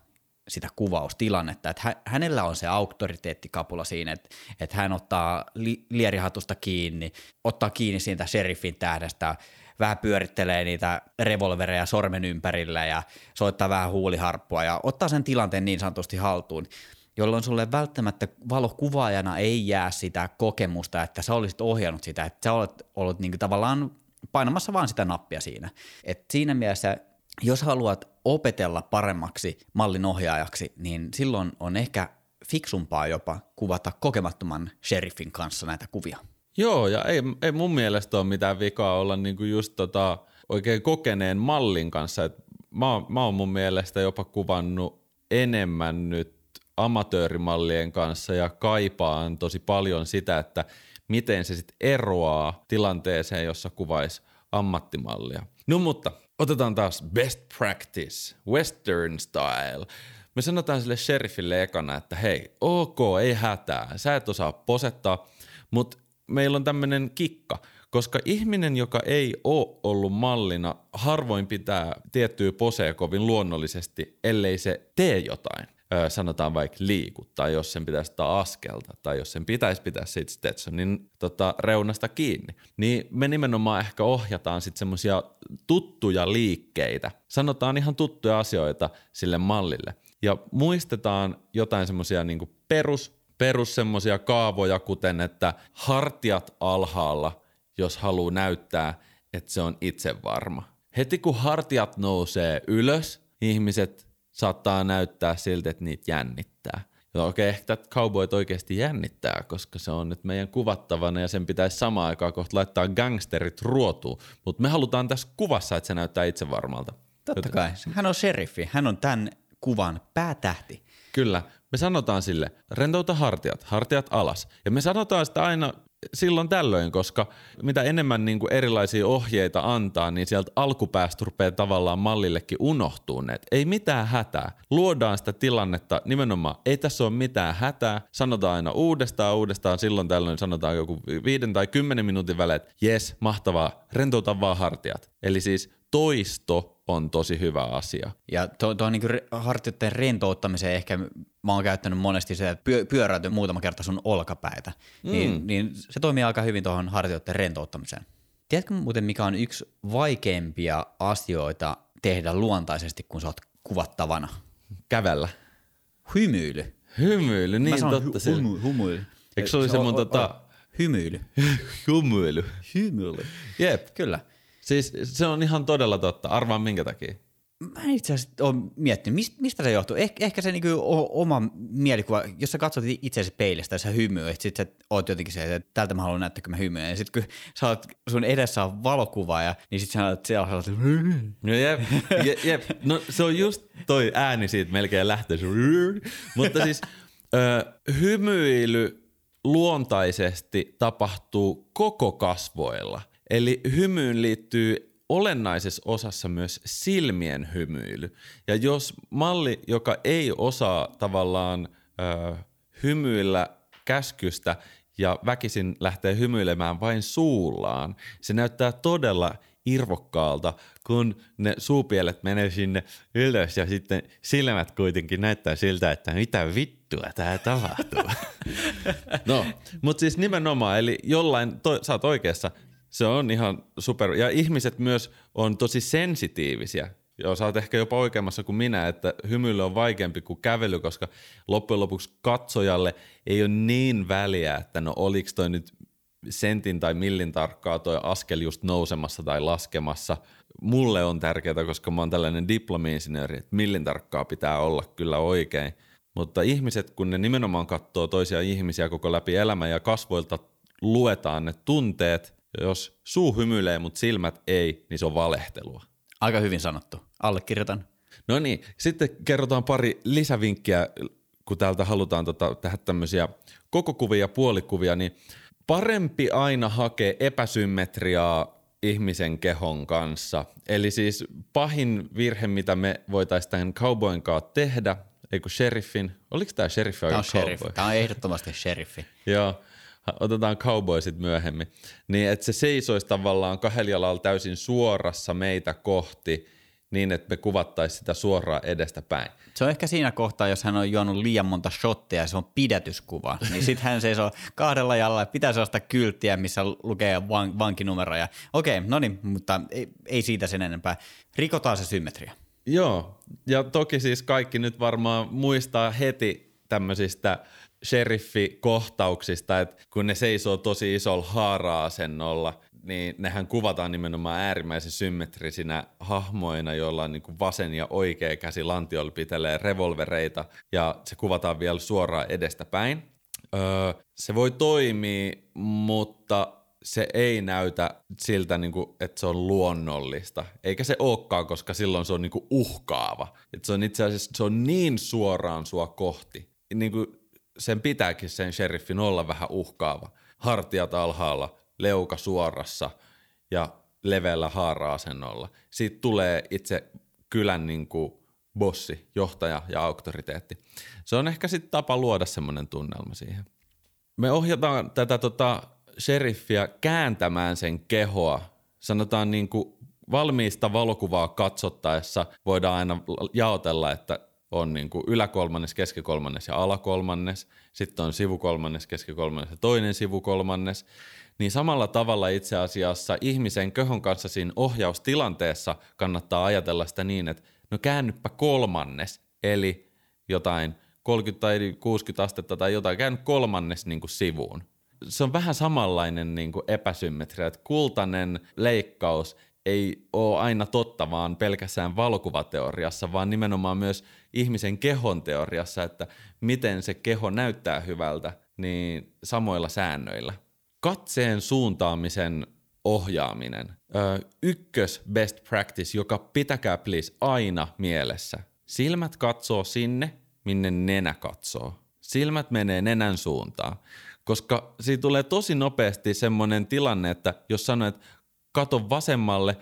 sitä kuvaustilannetta, että hänellä on se auktoriteettikapula siinä, että, että hän ottaa li- lierihatusta kiinni, ottaa kiinni siitä sheriffin tähdestä, vähän pyörittelee niitä revolvereja sormen ympärillä ja soittaa vähän huuliharppua ja ottaa sen tilanteen niin sanotusti haltuun jolloin sulle välttämättä valokuvaajana ei jää sitä kokemusta, että sä olisit ohjannut sitä, että sä olet ollut niin tavallaan painamassa vaan sitä nappia siinä. Et siinä mielessä, jos haluat opetella paremmaksi mallin ohjaajaksi, niin silloin on ehkä fiksumpaa jopa kuvata kokemattoman sheriffin kanssa näitä kuvia. Joo, ja ei, ei mun mielestä ole mitään vikaa olla niinku just tota, oikein kokeneen mallin kanssa. Et mä, mä oon mun mielestä jopa kuvannut enemmän nyt amatöörimallien kanssa ja kaipaan tosi paljon sitä, että miten se sitten eroaa tilanteeseen, jossa kuvaisi ammattimallia. No mutta otetaan taas best practice, western style. Me sanotaan sille sheriffille ekana, että hei, ok, ei hätää, sä et osaa posettaa, mutta meillä on tämmöinen kikka, koska ihminen, joka ei ole ollut mallina, harvoin pitää tiettyä posea kovin luonnollisesti, ellei se tee jotain sanotaan vaikka liiku, tai jos sen pitäisi ottaa askelta, tai jos sen pitäisi pitää siitä Stetsonin tota, reunasta kiinni, niin me nimenomaan ehkä ohjataan sitten semmoisia tuttuja liikkeitä. Sanotaan ihan tuttuja asioita sille mallille. Ja muistetaan jotain semmoisia niin perus, perus semmoisia kaavoja, kuten että hartiat alhaalla, jos haluaa näyttää, että se on itse varma. Heti kun hartiat nousee ylös, ihmiset saattaa näyttää siltä, että niitä jännittää. Ja okei, okay, ehkä cowboyt oikeasti jännittää, koska se on nyt meidän kuvattavana ja sen pitäisi samaan aikaan kohta laittaa gangsterit ruotuun. Mutta me halutaan tässä kuvassa, että se näyttää itsevarmalta. Totta Joten... kai. Hän on sheriffi. Hän on tämän kuvan päätähti. Kyllä. Me sanotaan sille, rentouta hartiat, hartiat alas. Ja me sanotaan sitä aina silloin tällöin, koska mitä enemmän niin kuin erilaisia ohjeita antaa, niin sieltä alkupäästä rupeaa tavallaan mallillekin unohtuu ne. Ei mitään hätää. Luodaan sitä tilannetta nimenomaan, ei tässä ole mitään hätää. Sanotaan aina uudestaan, uudestaan, silloin tällöin sanotaan joku viiden tai kymmenen minuutin välein, että jes, mahtavaa, rentouta vaan hartiat. Eli siis toisto on tosi hyvä asia. Ja tuo, tuo niin hartioiden rentouttamiseen ehkä mä oon käyttänyt monesti se, että pyö, pyöräyty muutama kerta sun olkapäitä, mm. niin, niin se toimii aika hyvin tuohon hartioiden rentouttamiseen. Tiedätkö muuten, mikä on yksi vaikeimpia asioita tehdä luontaisesti, kun sä oot kuvattavana? Kävellä. Hymyily. Hymyily, niin totta. Hy- humu, humuily. Eikö se oli se mun tota... Hymyily. Hymyily. Hymyily. Jep. Kyllä. Siis se on ihan todella totta. Arvaan minkä takia. Mä en itse asiassa ole miettinyt, mistä, mistä se johtuu. Eh, ehkä se niinku oma mielikuva, jos sä katsot itseäsi peilistä ja sä hymyit, sit sä oot jotenkin se, että tältä mä haluan näyttää, kun mä hymyin. Ja sitten kun sä oot, sun edessä on valokuva ja niin sit sä oot siellä että... No jep, jep, jep, no se on just toi ääni siitä melkein lähtee. Mutta siis ö, hymyily luontaisesti tapahtuu koko kasvoilla – Eli hymyyn liittyy olennaisessa osassa myös silmien hymyily. Ja jos malli, joka ei osaa tavallaan ö, hymyillä käskystä ja väkisin lähtee hymyilemään vain suullaan, se näyttää todella irvokkaalta, kun ne suupielet menee sinne ylös ja sitten silmät kuitenkin näyttää siltä, että mitä vittua tämä tapahtuu. no, mutta siis nimenomaan, eli jollain, to, sä oot oikeassa, se on ihan super. Ja ihmiset myös on tosi sensitiivisiä. Ja sä oot ehkä jopa oikeammassa kuin minä, että hymyily on vaikeampi kuin kävely, koska loppujen lopuksi katsojalle ei ole niin väliä, että no oliks toi nyt sentin tai millin tarkkaa toi askel just nousemassa tai laskemassa. Mulle on tärkeää, koska mä oon tällainen diplomi-insinööri, että millin tarkkaa pitää olla kyllä oikein. Mutta ihmiset, kun ne nimenomaan katsoo toisia ihmisiä koko läpi elämän ja kasvoilta luetaan ne tunteet, jos suu hymyilee, mutta silmät ei, niin se on valehtelua. Aika hyvin sanottu. Allekirjoitan. No niin, sitten kerrotaan pari lisävinkkiä, kun täältä halutaan tota, tehdä tämmöisiä kokokuvia ja puolikuvia, niin parempi aina hakea epäsymmetriaa ihmisen kehon kanssa. Eli siis pahin virhe, mitä me voitaisiin tämän cowboyn kanssa tehdä, ei kun sheriffin, oliko tämä sheriffi Tämä on sheriff. Tämä on ehdottomasti sheriffi. Joo, otetaan cowboysit myöhemmin, niin että se seisoisi tavallaan kahdella jalalla täysin suorassa meitä kohti niin, että me kuvattaisiin sitä suoraan edestä päin. Se on ehkä siinä kohtaa, jos hän on juonut liian monta shottia ja se on pidätyskuva, niin sitten hän seisoo kahdella jalalla ja pitää sellaista kylttiä, missä lukee van- vankinumeroja. Okei, no niin, mutta ei, ei siitä sen enempää. Rikotaan se symmetria. Joo, ja toki siis kaikki nyt varmaan muistaa heti tämmöisistä – sheriffikohtauksista, että kun ne seisoo tosi isolla haara-asennolla, niin nehän kuvataan nimenomaan äärimmäisen symmetrisinä hahmoina, joilla on niin kuin vasen ja oikea käsi lantiolla pitelee revolvereita ja se kuvataan vielä suoraan edestä päin. Öö, se voi toimia, mutta se ei näytä siltä, niin kuin, että se on luonnollista. Eikä se olekaan, koska silloin se on niin kuin uhkaava. Että se on itse asiassa se on niin suoraan sua kohti, niin kuin sen pitääkin sen sheriffin olla vähän uhkaava. Hartiat alhaalla, leuka suorassa ja leveällä haara-asennolla. Siitä tulee itse kylän niin kuin bossi, johtaja ja auktoriteetti. Se on ehkä sitten tapa luoda semmoinen tunnelma siihen. Me ohjataan tätä tota sheriffiä kääntämään sen kehoa. Sanotaan niin kuin valmiista valokuvaa katsottaessa voidaan aina jaotella, että on niin kuin yläkolmannes, keskikolmannes ja alakolmannes. Sitten on sivukolmannes, keskikolmannes ja toinen sivukolmannes. Niin samalla tavalla itse asiassa ihmisen kehon kanssa siinä ohjaustilanteessa kannattaa ajatella sitä niin, että no käännyppä kolmannes, eli jotain 30 tai 60 astetta tai jotain, käänny kolmannes niin kuin sivuun. Se on vähän samanlainen niin kuin epäsymmetria, että kultainen leikkaus ei ole aina totta vaan pelkästään valokuvateoriassa, vaan nimenomaan myös ihmisen kehon teoriassa, että miten se keho näyttää hyvältä, niin samoilla säännöillä. Katseen suuntaamisen ohjaaminen. Ö, ykkös best practice, joka pitäkää please aina mielessä. Silmät katsoo sinne, minne nenä katsoo. Silmät menee nenän suuntaan. Koska siitä tulee tosi nopeasti semmoinen tilanne, että jos sanoo, että kato vasemmalle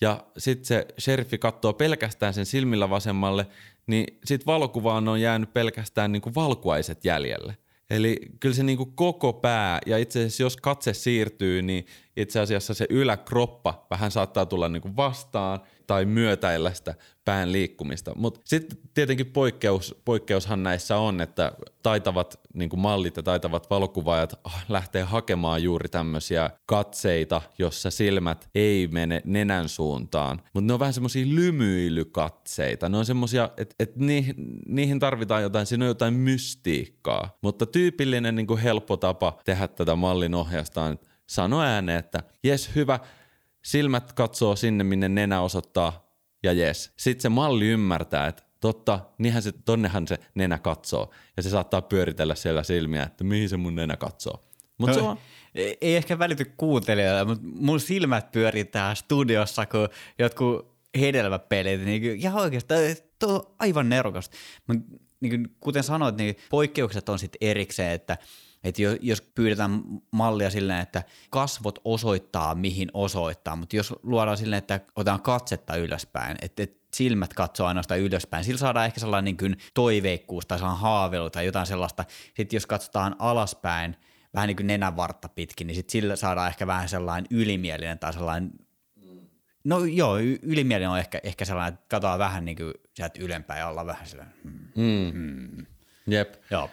ja sitten se sheriffi katsoo pelkästään sen silmillä vasemmalle, niin sitten valokuvaan on jäänyt pelkästään niin kuin valkuaiset jäljelle. Eli kyllä se niin kuin koko pää, ja itse asiassa jos katse siirtyy, niin itse asiassa se yläkroppa vähän saattaa tulla niin kuin vastaan tai myötäillä sitä pään liikkumista. Mutta sitten tietenkin poikkeus, poikkeushan näissä on, että taitavat niin kuin mallit ja taitavat valokuvaajat lähtee hakemaan juuri tämmöisiä katseita, jossa silmät ei mene nenän suuntaan. Mutta ne on vähän semmoisia lymyilykatseita. Ne on semmoisia, että et niihin, niihin tarvitaan jotain, siinä on jotain mystiikkaa. Mutta tyypillinen niin kuin helppo tapa tehdä tätä mallin ohjausta on, sano ääneen, että jes hyvä, silmät katsoo sinne, minne nenä osoittaa, ja jes. Sitten se malli ymmärtää, että totta, niinhän se, tonnehan se nenä katsoo. Ja se saattaa pyöritellä siellä silmiä, että mihin se mun nenä katsoo. Mut no, se on... Ei ehkä välity kuuntelijoille, mutta mun silmät pyörii täällä studiossa, kun jotkut hedelmäpelit, niin ja oikeastaan tuo on aivan nerokasta. Mutta niin kuten sanoit, niin poikkeukset on sitten erikseen, että että jos pyydetään mallia silleen, että kasvot osoittaa, mihin osoittaa, mutta jos luodaan silleen, että otetaan katsetta ylöspäin, että, että silmät katsoo ainoastaan ylöspäin, sillä saadaan ehkä sellainen niin kuin toiveikkuus tai sellainen haaveilu tai jotain sellaista. Sitten jos katsotaan alaspäin, vähän niin kuin nenänvartta pitkin, niin sitten sillä saadaan ehkä vähän sellainen ylimielinen tai sellainen No joo, ylimielinen on ehkä, ehkä sellainen, että katsotaan vähän niin kuin sieltä ylempään ja ollaan vähän sellainen. Hmm, mm. Hmm. Jep. Joo.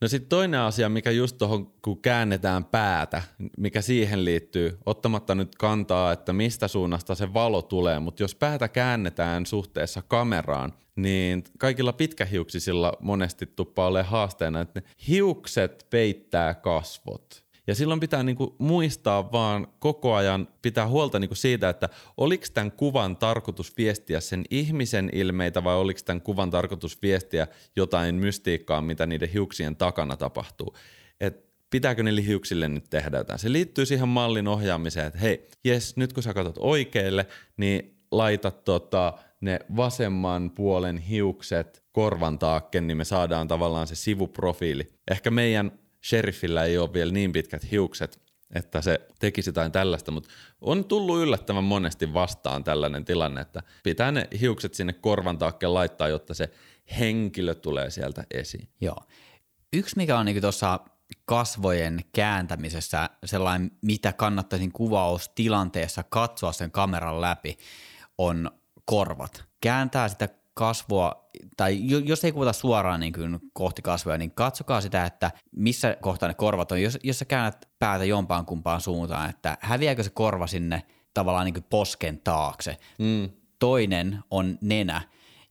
No sitten toinen asia, mikä just tuohon, kun käännetään päätä, mikä siihen liittyy, ottamatta nyt kantaa, että mistä suunnasta se valo tulee, mutta jos päätä käännetään suhteessa kameraan, niin kaikilla pitkähiuksisilla monesti tuppaa ole haasteena, että ne hiukset peittää kasvot. Ja silloin pitää niinku muistaa vaan koko ajan pitää huolta niinku siitä, että oliko tämän kuvan tarkoitus viestiä sen ihmisen ilmeitä vai oliko tämän kuvan tarkoitus viestiä jotain mystiikkaa, mitä niiden hiuksien takana tapahtuu. Et pitääkö niille hiuksille nyt tehdä jotain. Se liittyy siihen mallin ohjaamiseen, että hei, jes, nyt kun sä katsot oikealle, niin laita tota, ne vasemman puolen hiukset korvan taakken, niin me saadaan tavallaan se sivuprofiili. Ehkä meidän sheriffillä ei ole vielä niin pitkät hiukset, että se tekisi jotain tällaista, mutta on tullut yllättävän monesti vastaan tällainen tilanne, että pitää ne hiukset sinne korvan taakkeen laittaa, jotta se henkilö tulee sieltä esiin. Joo. Yksi, mikä on niin tuossa kasvojen kääntämisessä sellainen, mitä kannattaisin kuvaustilanteessa katsoa sen kameran läpi, on korvat. Kääntää sitä kasvua, tai jos ei kuvata suoraan niin kuin kohti kasvoja, niin katsokaa sitä, että missä kohtaa ne korvat on. Jos, jos sä käännät päätä jompaan kumpaan suuntaan, että häviääkö se korva sinne tavallaan niin kuin posken taakse. Mm. Toinen on nenä.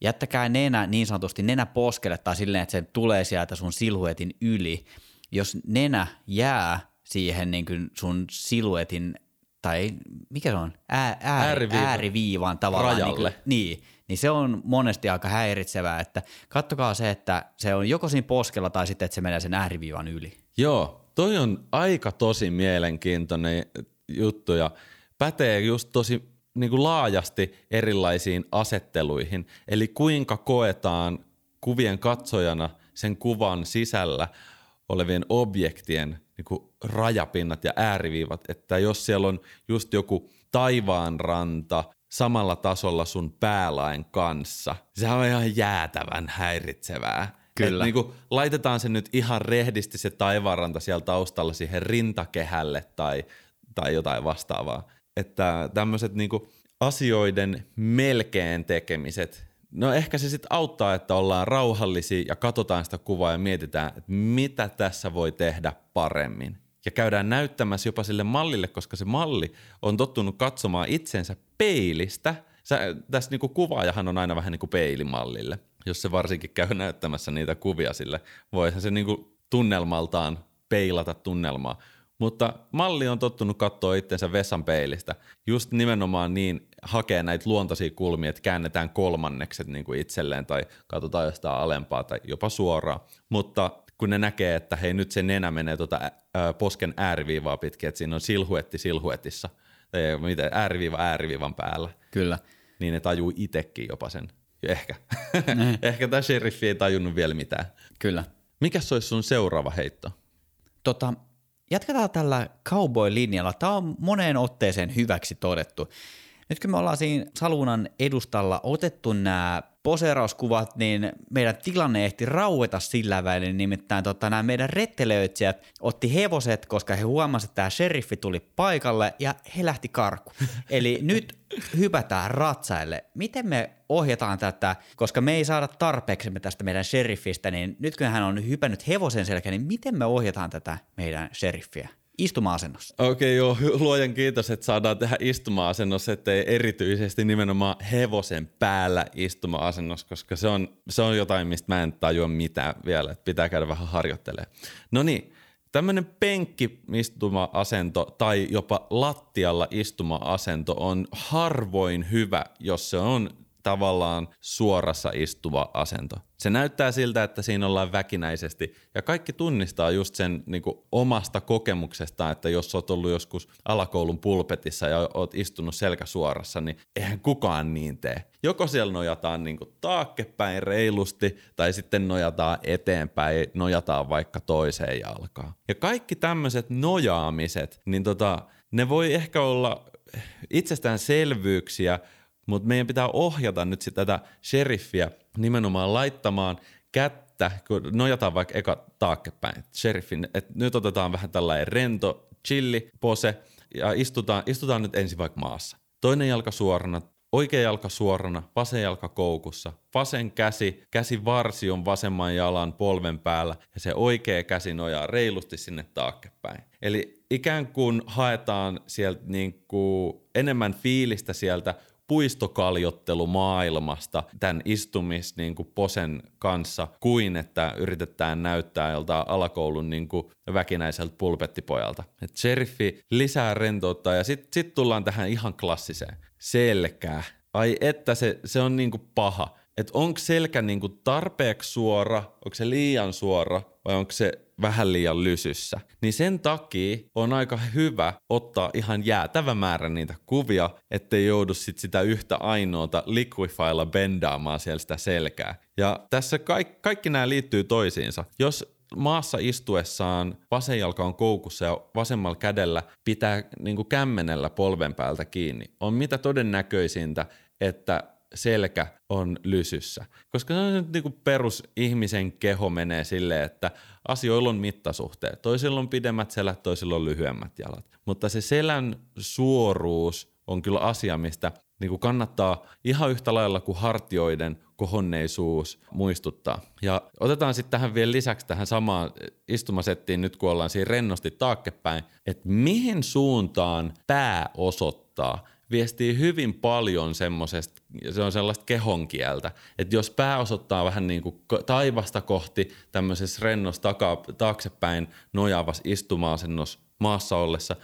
Jättäkää nenä niin sanotusti nenä poskelle tai silleen, että se tulee sieltä sun siluetin yli. Jos nenä jää siihen niin kuin sun siluetin tai mikä se on, Ää, ääri, ääriviivan, ääriviivan tavallaan. Rajalle. Niin, niin, niin se on monesti aika häiritsevää, että kattokaa se, että se on joko siinä poskella tai sitten, että se menee sen ääriviivan yli. Joo, toi on aika tosi mielenkiintoinen juttu ja pätee just tosi niin kuin laajasti erilaisiin asetteluihin. Eli kuinka koetaan kuvien katsojana sen kuvan sisällä olevien objektien niin kuin rajapinnat ja ääriviivat, että jos siellä on just joku taivaanranta samalla tasolla sun päälain kanssa, se on ihan jäätävän häiritsevää. Kyllä. Et niin kuin laitetaan se nyt ihan rehdisti se taivaanranta siellä taustalla siihen rintakehälle tai, tai jotain vastaavaa. Että tämmöiset niin asioiden melkein tekemiset, no ehkä se sitten auttaa, että ollaan rauhallisia ja katsotaan sitä kuvaa ja mietitään, että mitä tässä voi tehdä paremmin. Ja käydään näyttämässä jopa sille mallille, koska se malli on tottunut katsomaan itsensä peilistä. Sä, tässä niinku kuvaajahan on aina vähän niin kuin peilimallille, jos se varsinkin käy näyttämässä niitä kuvia sille. Voihan se niinku tunnelmaltaan peilata tunnelmaa. Mutta malli on tottunut katsoa itsensä vessan peilistä. Just nimenomaan niin hakee näitä luontaisia kulmia, että käännetään kolmannekset niin kuin itselleen tai katsotaan jostain alempaa tai jopa suoraan. Mutta kun ne näkee, että hei nyt se nenä menee tuota ää, posken ääriviivaa pitkin, että siinä on silhuetti silhuetissa, tai mitä, ääriviiva ääriviivan päällä. Kyllä. Niin ne tajuu itsekin jopa sen. Ehkä. Ehkä tämä sheriffi ei tajunnut vielä mitään. Kyllä. Mikä olisi sun seuraava heitto? Tota, jatketaan tällä cowboy-linjalla. Tämä on moneen otteeseen hyväksi todettu. Nyt kun me ollaan siinä Salunan edustalla otettu nämä poseerauskuvat, niin meidän tilanne ehti raueta sillä välin, nimittäin tota, nämä meidän rettelöitsijät otti hevoset, koska he huomasivat, että tämä sheriffi tuli paikalle ja he lähti karku. Eli nyt hypätään ratsaille. Miten me ohjataan tätä, koska me ei saada tarpeeksemme tästä meidän sheriffistä, niin nyt kun hän on hypännyt hevosen selkään, niin miten me ohjataan tätä meidän sheriffiä? Istuma-asennossa. Okei, okay, joo, luojan kiitos, että saadaan tehdä istuma-asennossa, ettei erityisesti nimenomaan hevosen päällä istuma-asennossa, koska se on, se on jotain, mistä mä en tajua mitään vielä, että pitää käydä vähän harjoittelemaan. No niin, tämmöinen penkki-istuma-asento tai jopa lattialla istuma-asento on harvoin hyvä, jos se on tavallaan suorassa istuva asento. Se näyttää siltä, että siinä ollaan väkinäisesti ja kaikki tunnistaa just sen niin kuin omasta kokemuksesta, että jos oot ollut joskus alakoulun pulpetissa ja oot istunut selkä suorassa, niin eihän kukaan niin tee. Joko siellä nojataan niin kuin taakkepäin reilusti tai sitten nojataan eteenpäin, nojataan vaikka toiseen jalkaan. Ja kaikki tämmöiset nojaamiset, niin tota, ne voi ehkä olla itsestäänselvyyksiä, mutta meidän pitää ohjata nyt sitä tätä sheriffiä nimenomaan laittamaan kättä, kun nojataan vaikka eka taakkepäin, sheriffin, että nyt otetaan vähän tällainen rento, chilli, pose, ja istutaan, istutaan nyt ensin vaikka maassa. Toinen jalka suorana, oikea jalka suorana, vasen jalka koukussa, vasen käsi, käsi varsi on vasemman jalan polven päällä ja se oikea käsi nojaa reilusti sinne taakkepäin. Eli ikään kuin haetaan sieltä niin kuin enemmän fiilistä sieltä puistokalliottelu maailmasta tämän istumis niin kuin posen kanssa, kuin että yritetään näyttää jolta alakoulun niin kuin väkinäiseltä pulpettipojalta. Et sheriffi lisää rentoutta ja sitten sit tullaan tähän ihan klassiseen. Selkää. Ai että se, se on niin kuin paha. Että onko selkä niin kuin tarpeeksi suora, onko se liian suora vai onko se vähän liian lysyssä. Niin sen takia on aika hyvä ottaa ihan jäätävä määrä niitä kuvia, ettei joudu sit sitä yhtä ainoata liquifylla bendaamaan siellä sitä selkää. Ja tässä kaikki, kaikki nämä liittyy toisiinsa. Jos maassa istuessaan vasen jalka on koukussa ja vasemmalla kädellä pitää niin kuin kämmenellä polven päältä kiinni, on mitä todennäköisintä, että selkä on lysyssä. Koska se on nyt niin kuin perus ihmisen keho menee silleen, että asioilla on mittasuhteet. Toisilla on pidemmät selät, toisilla on lyhyemmät jalat. Mutta se selän suoruus on kyllä asia, mistä niin kuin kannattaa ihan yhtä lailla kuin hartioiden kohonneisuus muistuttaa. Ja otetaan sitten tähän vielä lisäksi tähän samaan istumasettiin nyt kun ollaan siinä rennosti taakkepäin, että mihin suuntaan pää osoittaa viestii hyvin paljon semmoisesta, se on sellaista kehonkieltä, että jos pää osoittaa vähän niin kuin taivasta kohti tämmöisessä rennossa takaa, taaksepäin nojaavassa istuma-asennossa maassa ollessa,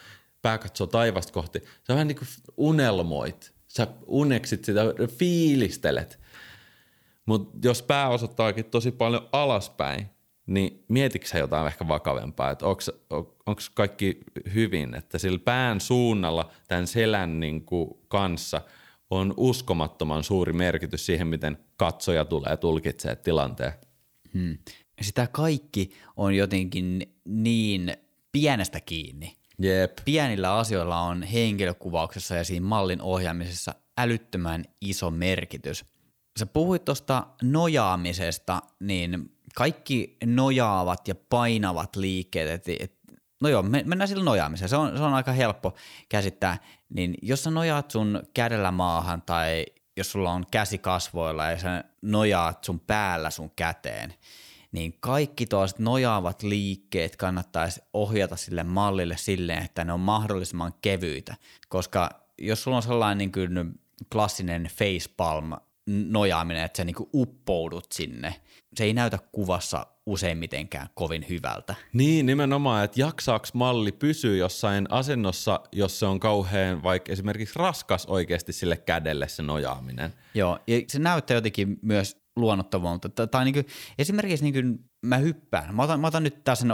pää katsoo taivasta kohti, se on vähän niin kuin unelmoit, sä uneksit sitä, fiilistelet. Mutta jos pää osoittaakin tosi paljon alaspäin, niin mietitkö sä jotain ehkä vakavempaa, että onko kaikki hyvin, että sillä pään suunnalla tämän selän niin kuin kanssa on uskomattoman suuri merkitys siihen, miten katsoja tulee tulkitsee tilanteen. Hmm. sitä kaikki on jotenkin niin pienestä kiinni. Jep. Pienillä asioilla on henkilökuvauksessa ja siinä mallin ohjaamisessa älyttömän iso merkitys. Sä puhuit tuosta nojaamisesta, niin kaikki nojaavat ja painavat liikkeet, että et, no joo, mennään sillä nojaamiseen, se on, se on aika helppo käsittää, niin jos sä nojaat sun kädellä maahan tai jos sulla on käsi kasvoilla ja sä nojaat sun päällä sun käteen, niin kaikki tuollaiset nojaavat liikkeet kannattaisi ohjata sille mallille silleen, että ne on mahdollisimman kevyitä, koska jos sulla on sellainen niin kuin klassinen facepalm nojaaminen, että sä niin kuin uppoudut sinne, se ei näytä kuvassa useimmitenkään kovin hyvältä. Niin, nimenomaan, että jaksaaks malli pysyä jossain asennossa, jos se on kauhean vaikka esimerkiksi raskas oikeasti sille kädelle se nojaaminen. Joo, ja se näyttää jotenkin myös luonnottomalta. Tai niin kuin, esimerkiksi niin kuin mä hyppään, mä otan, mä otan nyt tässä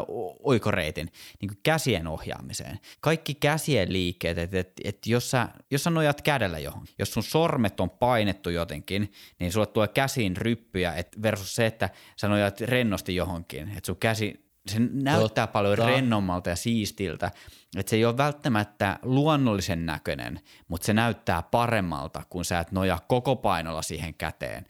oikoreitin niin kuin käsien ohjaamiseen. Kaikki käsien liikkeet, että et, et jos, sä, jos sä nojat kädellä johon, jos sun sormet on painettu jotenkin, niin sulle tulee käsiin ryppyjä et versus se, että sä nojat rennosti johonkin, että sun käsi se näyttää Totta. paljon rennommalta ja siistiltä, että se ei ole välttämättä luonnollisen näköinen, mutta se näyttää paremmalta, kun sä et noja koko painolla siihen käteen,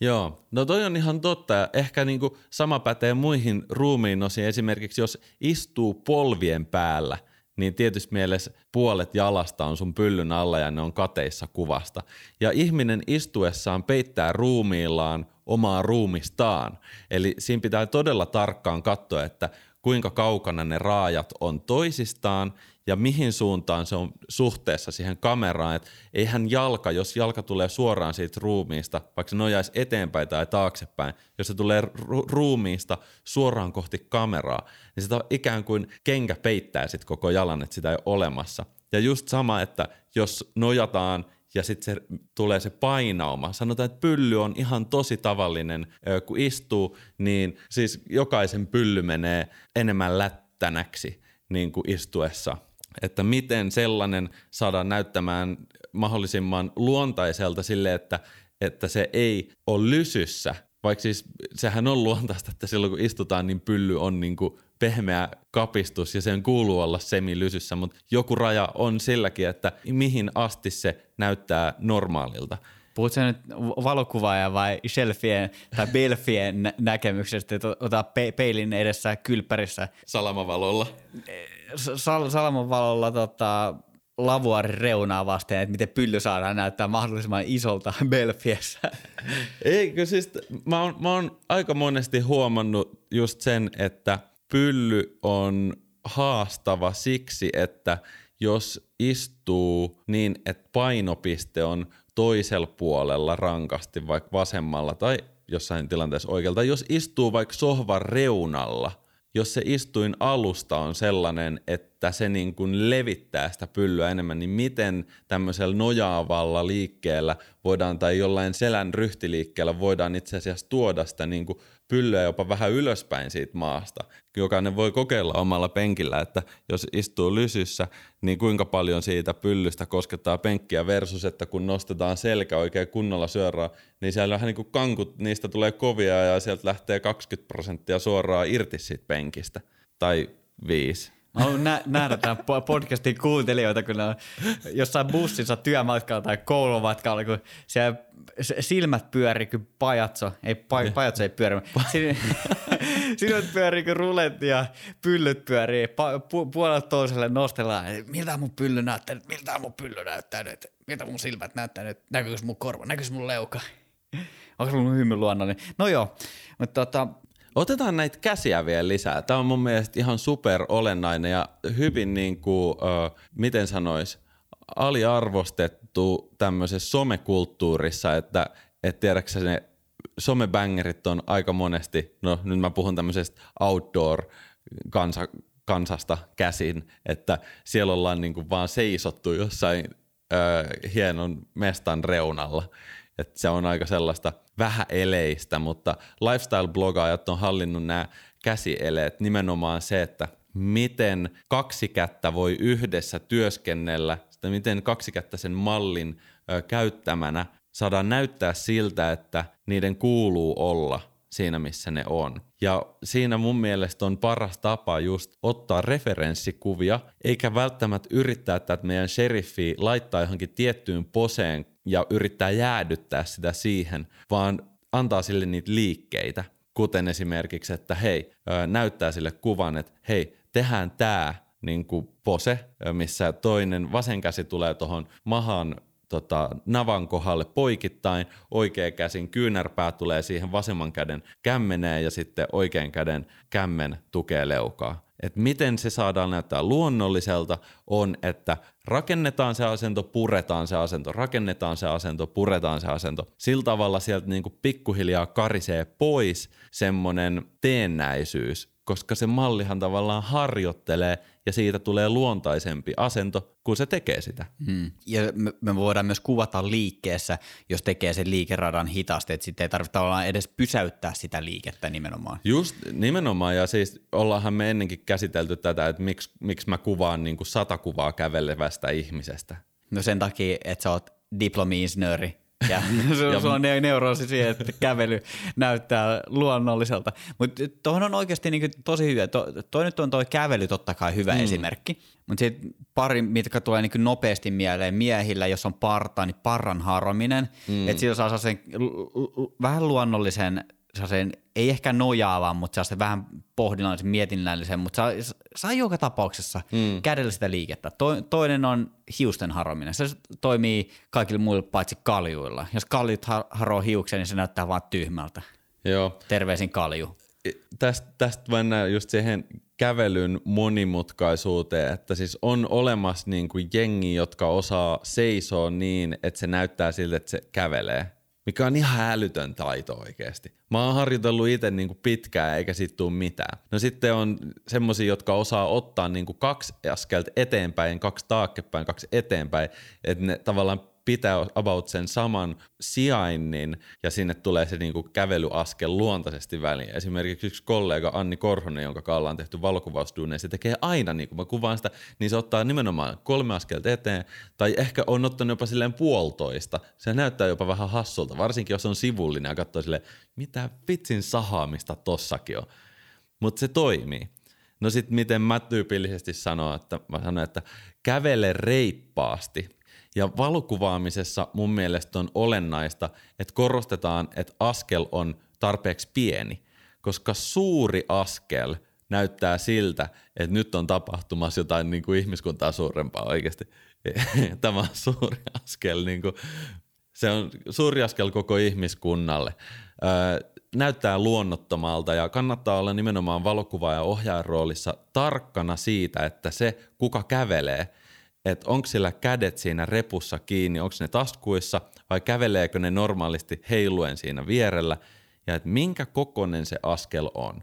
Joo, no toi on ihan totta. Ehkä niinku sama pätee muihin ruumiin osiin. Esimerkiksi jos istuu polvien päällä, niin tietysti mielessä puolet jalasta on sun pyllyn alla ja ne on kateissa kuvasta. Ja ihminen istuessaan peittää ruumiillaan omaa ruumistaan. Eli siinä pitää todella tarkkaan katsoa, että kuinka kaukana ne raajat on toisistaan ja mihin suuntaan se on suhteessa siihen kameraan. Että eihän jalka, jos jalka tulee suoraan siitä ruumiista, vaikka se nojaisi eteenpäin tai taaksepäin, jos se tulee ru- ruumiista suoraan kohti kameraa, niin sitä ikään kuin kenkä peittää sitten koko jalan, että sitä ei ole olemassa. Ja just sama, että jos nojataan ja sitten se tulee se painauma. Sanotaan, että pylly on ihan tosi tavallinen, kun istuu, niin siis jokaisen pylly menee enemmän lättänäksi niin kuin istuessa että miten sellainen saadaan näyttämään mahdollisimman luontaiselta sille, että, että se ei ole lysyssä. Vaikka siis sehän on luontaista, että silloin kun istutaan, niin pylly on niin kuin pehmeä kapistus ja sen kuuluu olla semilysyssä, mutta joku raja on silläkin, että mihin asti se näyttää normaalilta. Puhutko nyt valokuvaaja vai shelfien tai belfien nä- näkemyksestä, että ota pe- peilin edessä kylppärissä? Salamavalolla. Sal- salamavalolla tota, lavuarin reunaa vasten, että miten pylly saadaan näyttää mahdollisimman isolta Belfiessä. Eikö siis, mä oon, mä oon aika monesti huomannut just sen, että pylly on haastava siksi, että jos istuu niin, että painopiste on toisella puolella rankasti, vaikka vasemmalla tai jossain tilanteessa oikealta. Jos istuu vaikka sohvan reunalla, jos se istuin alusta on sellainen, että se niin kuin levittää sitä pyllyä enemmän, niin miten tämmöisellä nojaavalla liikkeellä voidaan tai jollain selän ryhtiliikkeellä voidaan itse asiassa tuoda sitä niin kuin pyllyä jopa vähän ylöspäin siitä maasta. Jokainen voi kokeilla omalla penkillä, että jos istuu lysyssä, niin kuinka paljon siitä pyllystä koskettaa penkkiä versus, että kun nostetaan selkä oikein kunnolla syörää, niin siellä vähän niin kuin kankut, niistä tulee kovia ja sieltä lähtee 20 prosenttia suoraan irti siitä penkistä. Tai viisi. Mä haluan nä- nähdä tämän podcastin kuuntelijoita, kun ne on jossain bussissa työmatkalla tai koulumatkalla, kun siellä silmät pyörii kuin pajatso. Ei, pa- pajatso ei pyöri. silmät pyörii kuin ruletti ja pyllyt pyörii. Pa- pu- puolelta toiselle nostellaan. Miltä mun pylly näyttää nyt? Miltä mun pylly näyttää nyt? Miltä mun silmät näyttää nyt? Näkyykö mun korva? Näkyykö mun leuka? Onko sulla hymy luonnollinen? No joo, mutta tota, Otetaan näitä käsiä vielä lisää. Tämä on mun mielestä ihan super olennainen ja hyvin niin kuin, uh, miten sanois, aliarvostettu tämmöisessä somekulttuurissa, että et tiedätkö ne somebängerit on aika monesti, no nyt mä puhun tämmöisestä outdoor kansa, kansasta käsin, että siellä ollaan niin kuin vaan seisottu jossain ö, hienon mestan reunalla että se on aika sellaista vähäeleistä, mutta lifestyle-blogaajat on hallinnut nämä käsieleet nimenomaan se, että miten kaksi kättä voi yhdessä työskennellä, sitä miten kaksi kättä sen mallin ö, käyttämänä saadaan näyttää siltä, että niiden kuuluu olla siinä, missä ne on. Ja siinä mun mielestä on paras tapa just ottaa referenssikuvia, eikä välttämättä yrittää että meidän sheriffi laittaa johonkin tiettyyn poseen ja yrittää jäädyttää sitä siihen, vaan antaa sille niitä liikkeitä. Kuten esimerkiksi, että hei, näyttää sille kuvan, että hei, tehdään tämä niin pose, missä toinen vasen käsi tulee tuohon mahan tota, navan kohdalle poikittain, oikea käsin kyynärpää tulee siihen vasemman käden kämmeneen ja sitten oikean käden kämmen tukee leukaa. Et miten se saadaan näyttää luonnolliselta on, että rakennetaan se asento, puretaan se asento, rakennetaan se asento, puretaan se asento. Sillä tavalla sieltä niinku pikkuhiljaa karisee pois semmoinen teennäisyys, koska se mallihan tavallaan harjoittelee ja siitä tulee luontaisempi asento, kun se tekee sitä. Hmm. Ja me, me voidaan myös kuvata liikkeessä, jos tekee sen liikeradan hitaasti, että sitten ei tarvitse edes pysäyttää sitä liikettä nimenomaan. Just nimenomaan, ja siis ollaanhan me ennenkin käsitelty tätä, että miksi, miksi mä kuvaan niin kuin sata kuvaa kävelevästä ihmisestä. No sen takia, että sä oot diplomi-insinööri ja sulla on neuroosi siihen, että kävely näyttää luonnolliselta. Mutta tuohon on oikeasti niin tosi hyvä. To, toi nyt on toi kävely totta kai hyvä mm. esimerkki. Mutta sitten pari, mitkä tulee niin nopeasti mieleen miehillä, jos on parta, niin parran harominen. Mm. Että sillä saa sen vähän luonnollisen sen, ei ehkä nojaavan, mutta se vähän pohdinnallisen, mietinnällisen, mutta saa, saa joka tapauksessa mm. kädellä sitä liikettä. To, toinen on hiusten harominen. Se toimii kaikille muille paitsi kaljuilla. Jos kaljut har, haroo hiuksen, niin se näyttää vaan tyhmältä. Joo. Terveisin kalju. Tästä, tästä mennään just siihen kävelyn monimutkaisuuteen, että siis on olemassa niin kuin jengi, jotka osaa seisoa niin, että se näyttää siltä, että se kävelee mikä on ihan älytön taito oikeasti. Mä oon harjoitellut itse niinku pitkään eikä siitä tule mitään. No sitten on semmosia, jotka osaa ottaa niinku kaksi askelta eteenpäin, kaksi taakkepäin, kaksi eteenpäin, että ne tavallaan pitää about sen saman sijainnin ja sinne tulee se niinku kävelyaskel luontaisesti väliin. Esimerkiksi yksi kollega Anni Korhonen, jonka kaalla on tehty valokuvausduuneja, se tekee aina, niin kun mä kuvaan sitä, niin se ottaa nimenomaan kolme askelta eteen tai ehkä on ottanut jopa silleen puolitoista. Se näyttää jopa vähän hassulta, varsinkin jos on sivullinen ja katsoo silleen, mitä vitsin sahaamista tossakin on. Mutta se toimii. No sitten miten mä tyypillisesti sanon, että mä sanon, että kävele reippaasti – ja valokuvaamisessa mun mielestä on olennaista, että korostetaan, että askel on tarpeeksi pieni, koska suuri askel näyttää siltä, että nyt on tapahtumassa jotain niin kuin ihmiskuntaa suurempaa oikeasti. Tämä on suuri askel, niin kuin, se on suuri askel koko ihmiskunnalle. Öö, näyttää luonnottomalta ja kannattaa olla nimenomaan valokuva- ja ohjaajan roolissa tarkkana siitä, että se, kuka kävelee – että onko sillä kädet siinä repussa kiinni, onko ne taskuissa vai käveleekö ne normaalisti heiluen siinä vierellä ja että minkä kokonen se askel on.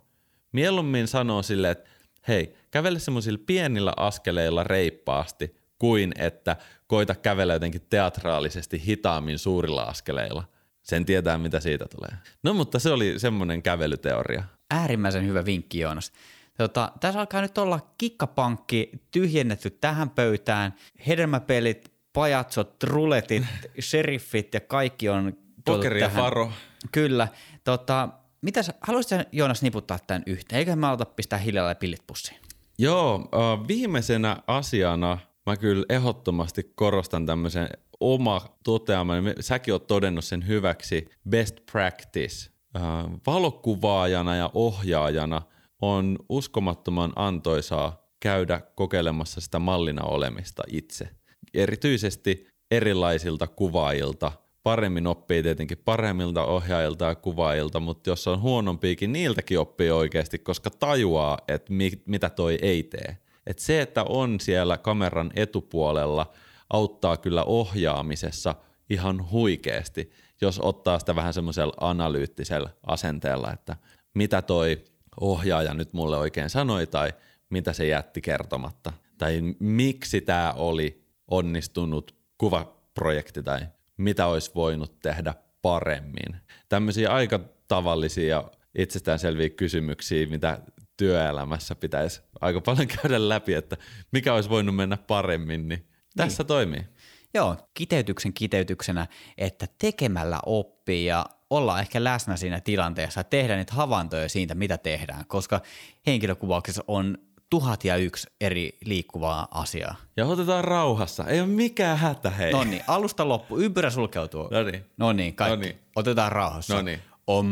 Mieluummin sanoo sille, että hei, kävele semmoisilla pienillä askeleilla reippaasti kuin että koita kävellä jotenkin teatraalisesti hitaammin suurilla askeleilla. Sen tietää, mitä siitä tulee. No mutta se oli semmoinen kävelyteoria. Äärimmäisen hyvä vinkki, Joonas. Tota, tässä alkaa nyt olla kikkapankki tyhjennetty tähän pöytään. Hedelmäpelit, pajatsot, ruletit, sheriffit ja kaikki on Pokeri ja faro. Kyllä. Tota, mitäs, haluaisitko Joonas niputtaa tämän yhteen? Eikö mä aloita pistää hiljalla pillit pussiin? Joo, viimeisenä asiana mä kyllä ehdottomasti korostan tämmöisen oma toteaman, säkin oot todennut sen hyväksi, best practice. Valokuvaajana ja ohjaajana – on uskomattoman antoisaa käydä kokeilemassa sitä mallina olemista itse. Erityisesti erilaisilta kuvaajilta. Paremmin oppii tietenkin paremmilta ohjaajilta ja kuvaajilta, mutta jos on huonompiikin, niiltäkin oppii oikeasti, koska tajuaa, että mi- mitä toi ei tee. Et se, että on siellä kameran etupuolella, auttaa kyllä ohjaamisessa ihan huikeasti, jos ottaa sitä vähän semmoisella analyyttisellä asenteella, että mitä toi ohjaaja nyt mulle oikein sanoi tai mitä se jätti kertomatta. Tai miksi tämä oli onnistunut kuvaprojekti tai mitä olisi voinut tehdä paremmin. Tämmöisiä aika tavallisia ja itsestäänselviä kysymyksiä, mitä työelämässä pitäisi aika paljon käydä läpi, että mikä olisi voinut mennä paremmin, niin tässä niin. toimii. Joo, kiteytyksen kiteytyksenä, että tekemällä oppii ja olla ehkä läsnä siinä tilanteessa ja tehdä niitä havaintoja siitä, mitä tehdään, koska henkilökuvauksessa on tuhat ja yksi eri liikkuvaa asiaa. Ja otetaan rauhassa. Ei ole mikään hätä, hei. No niin, alusta loppu, ympyrä sulkeutuu. No niin. No niin, kaikki. Noniin. Otetaan rauhassa. Noniin. Om.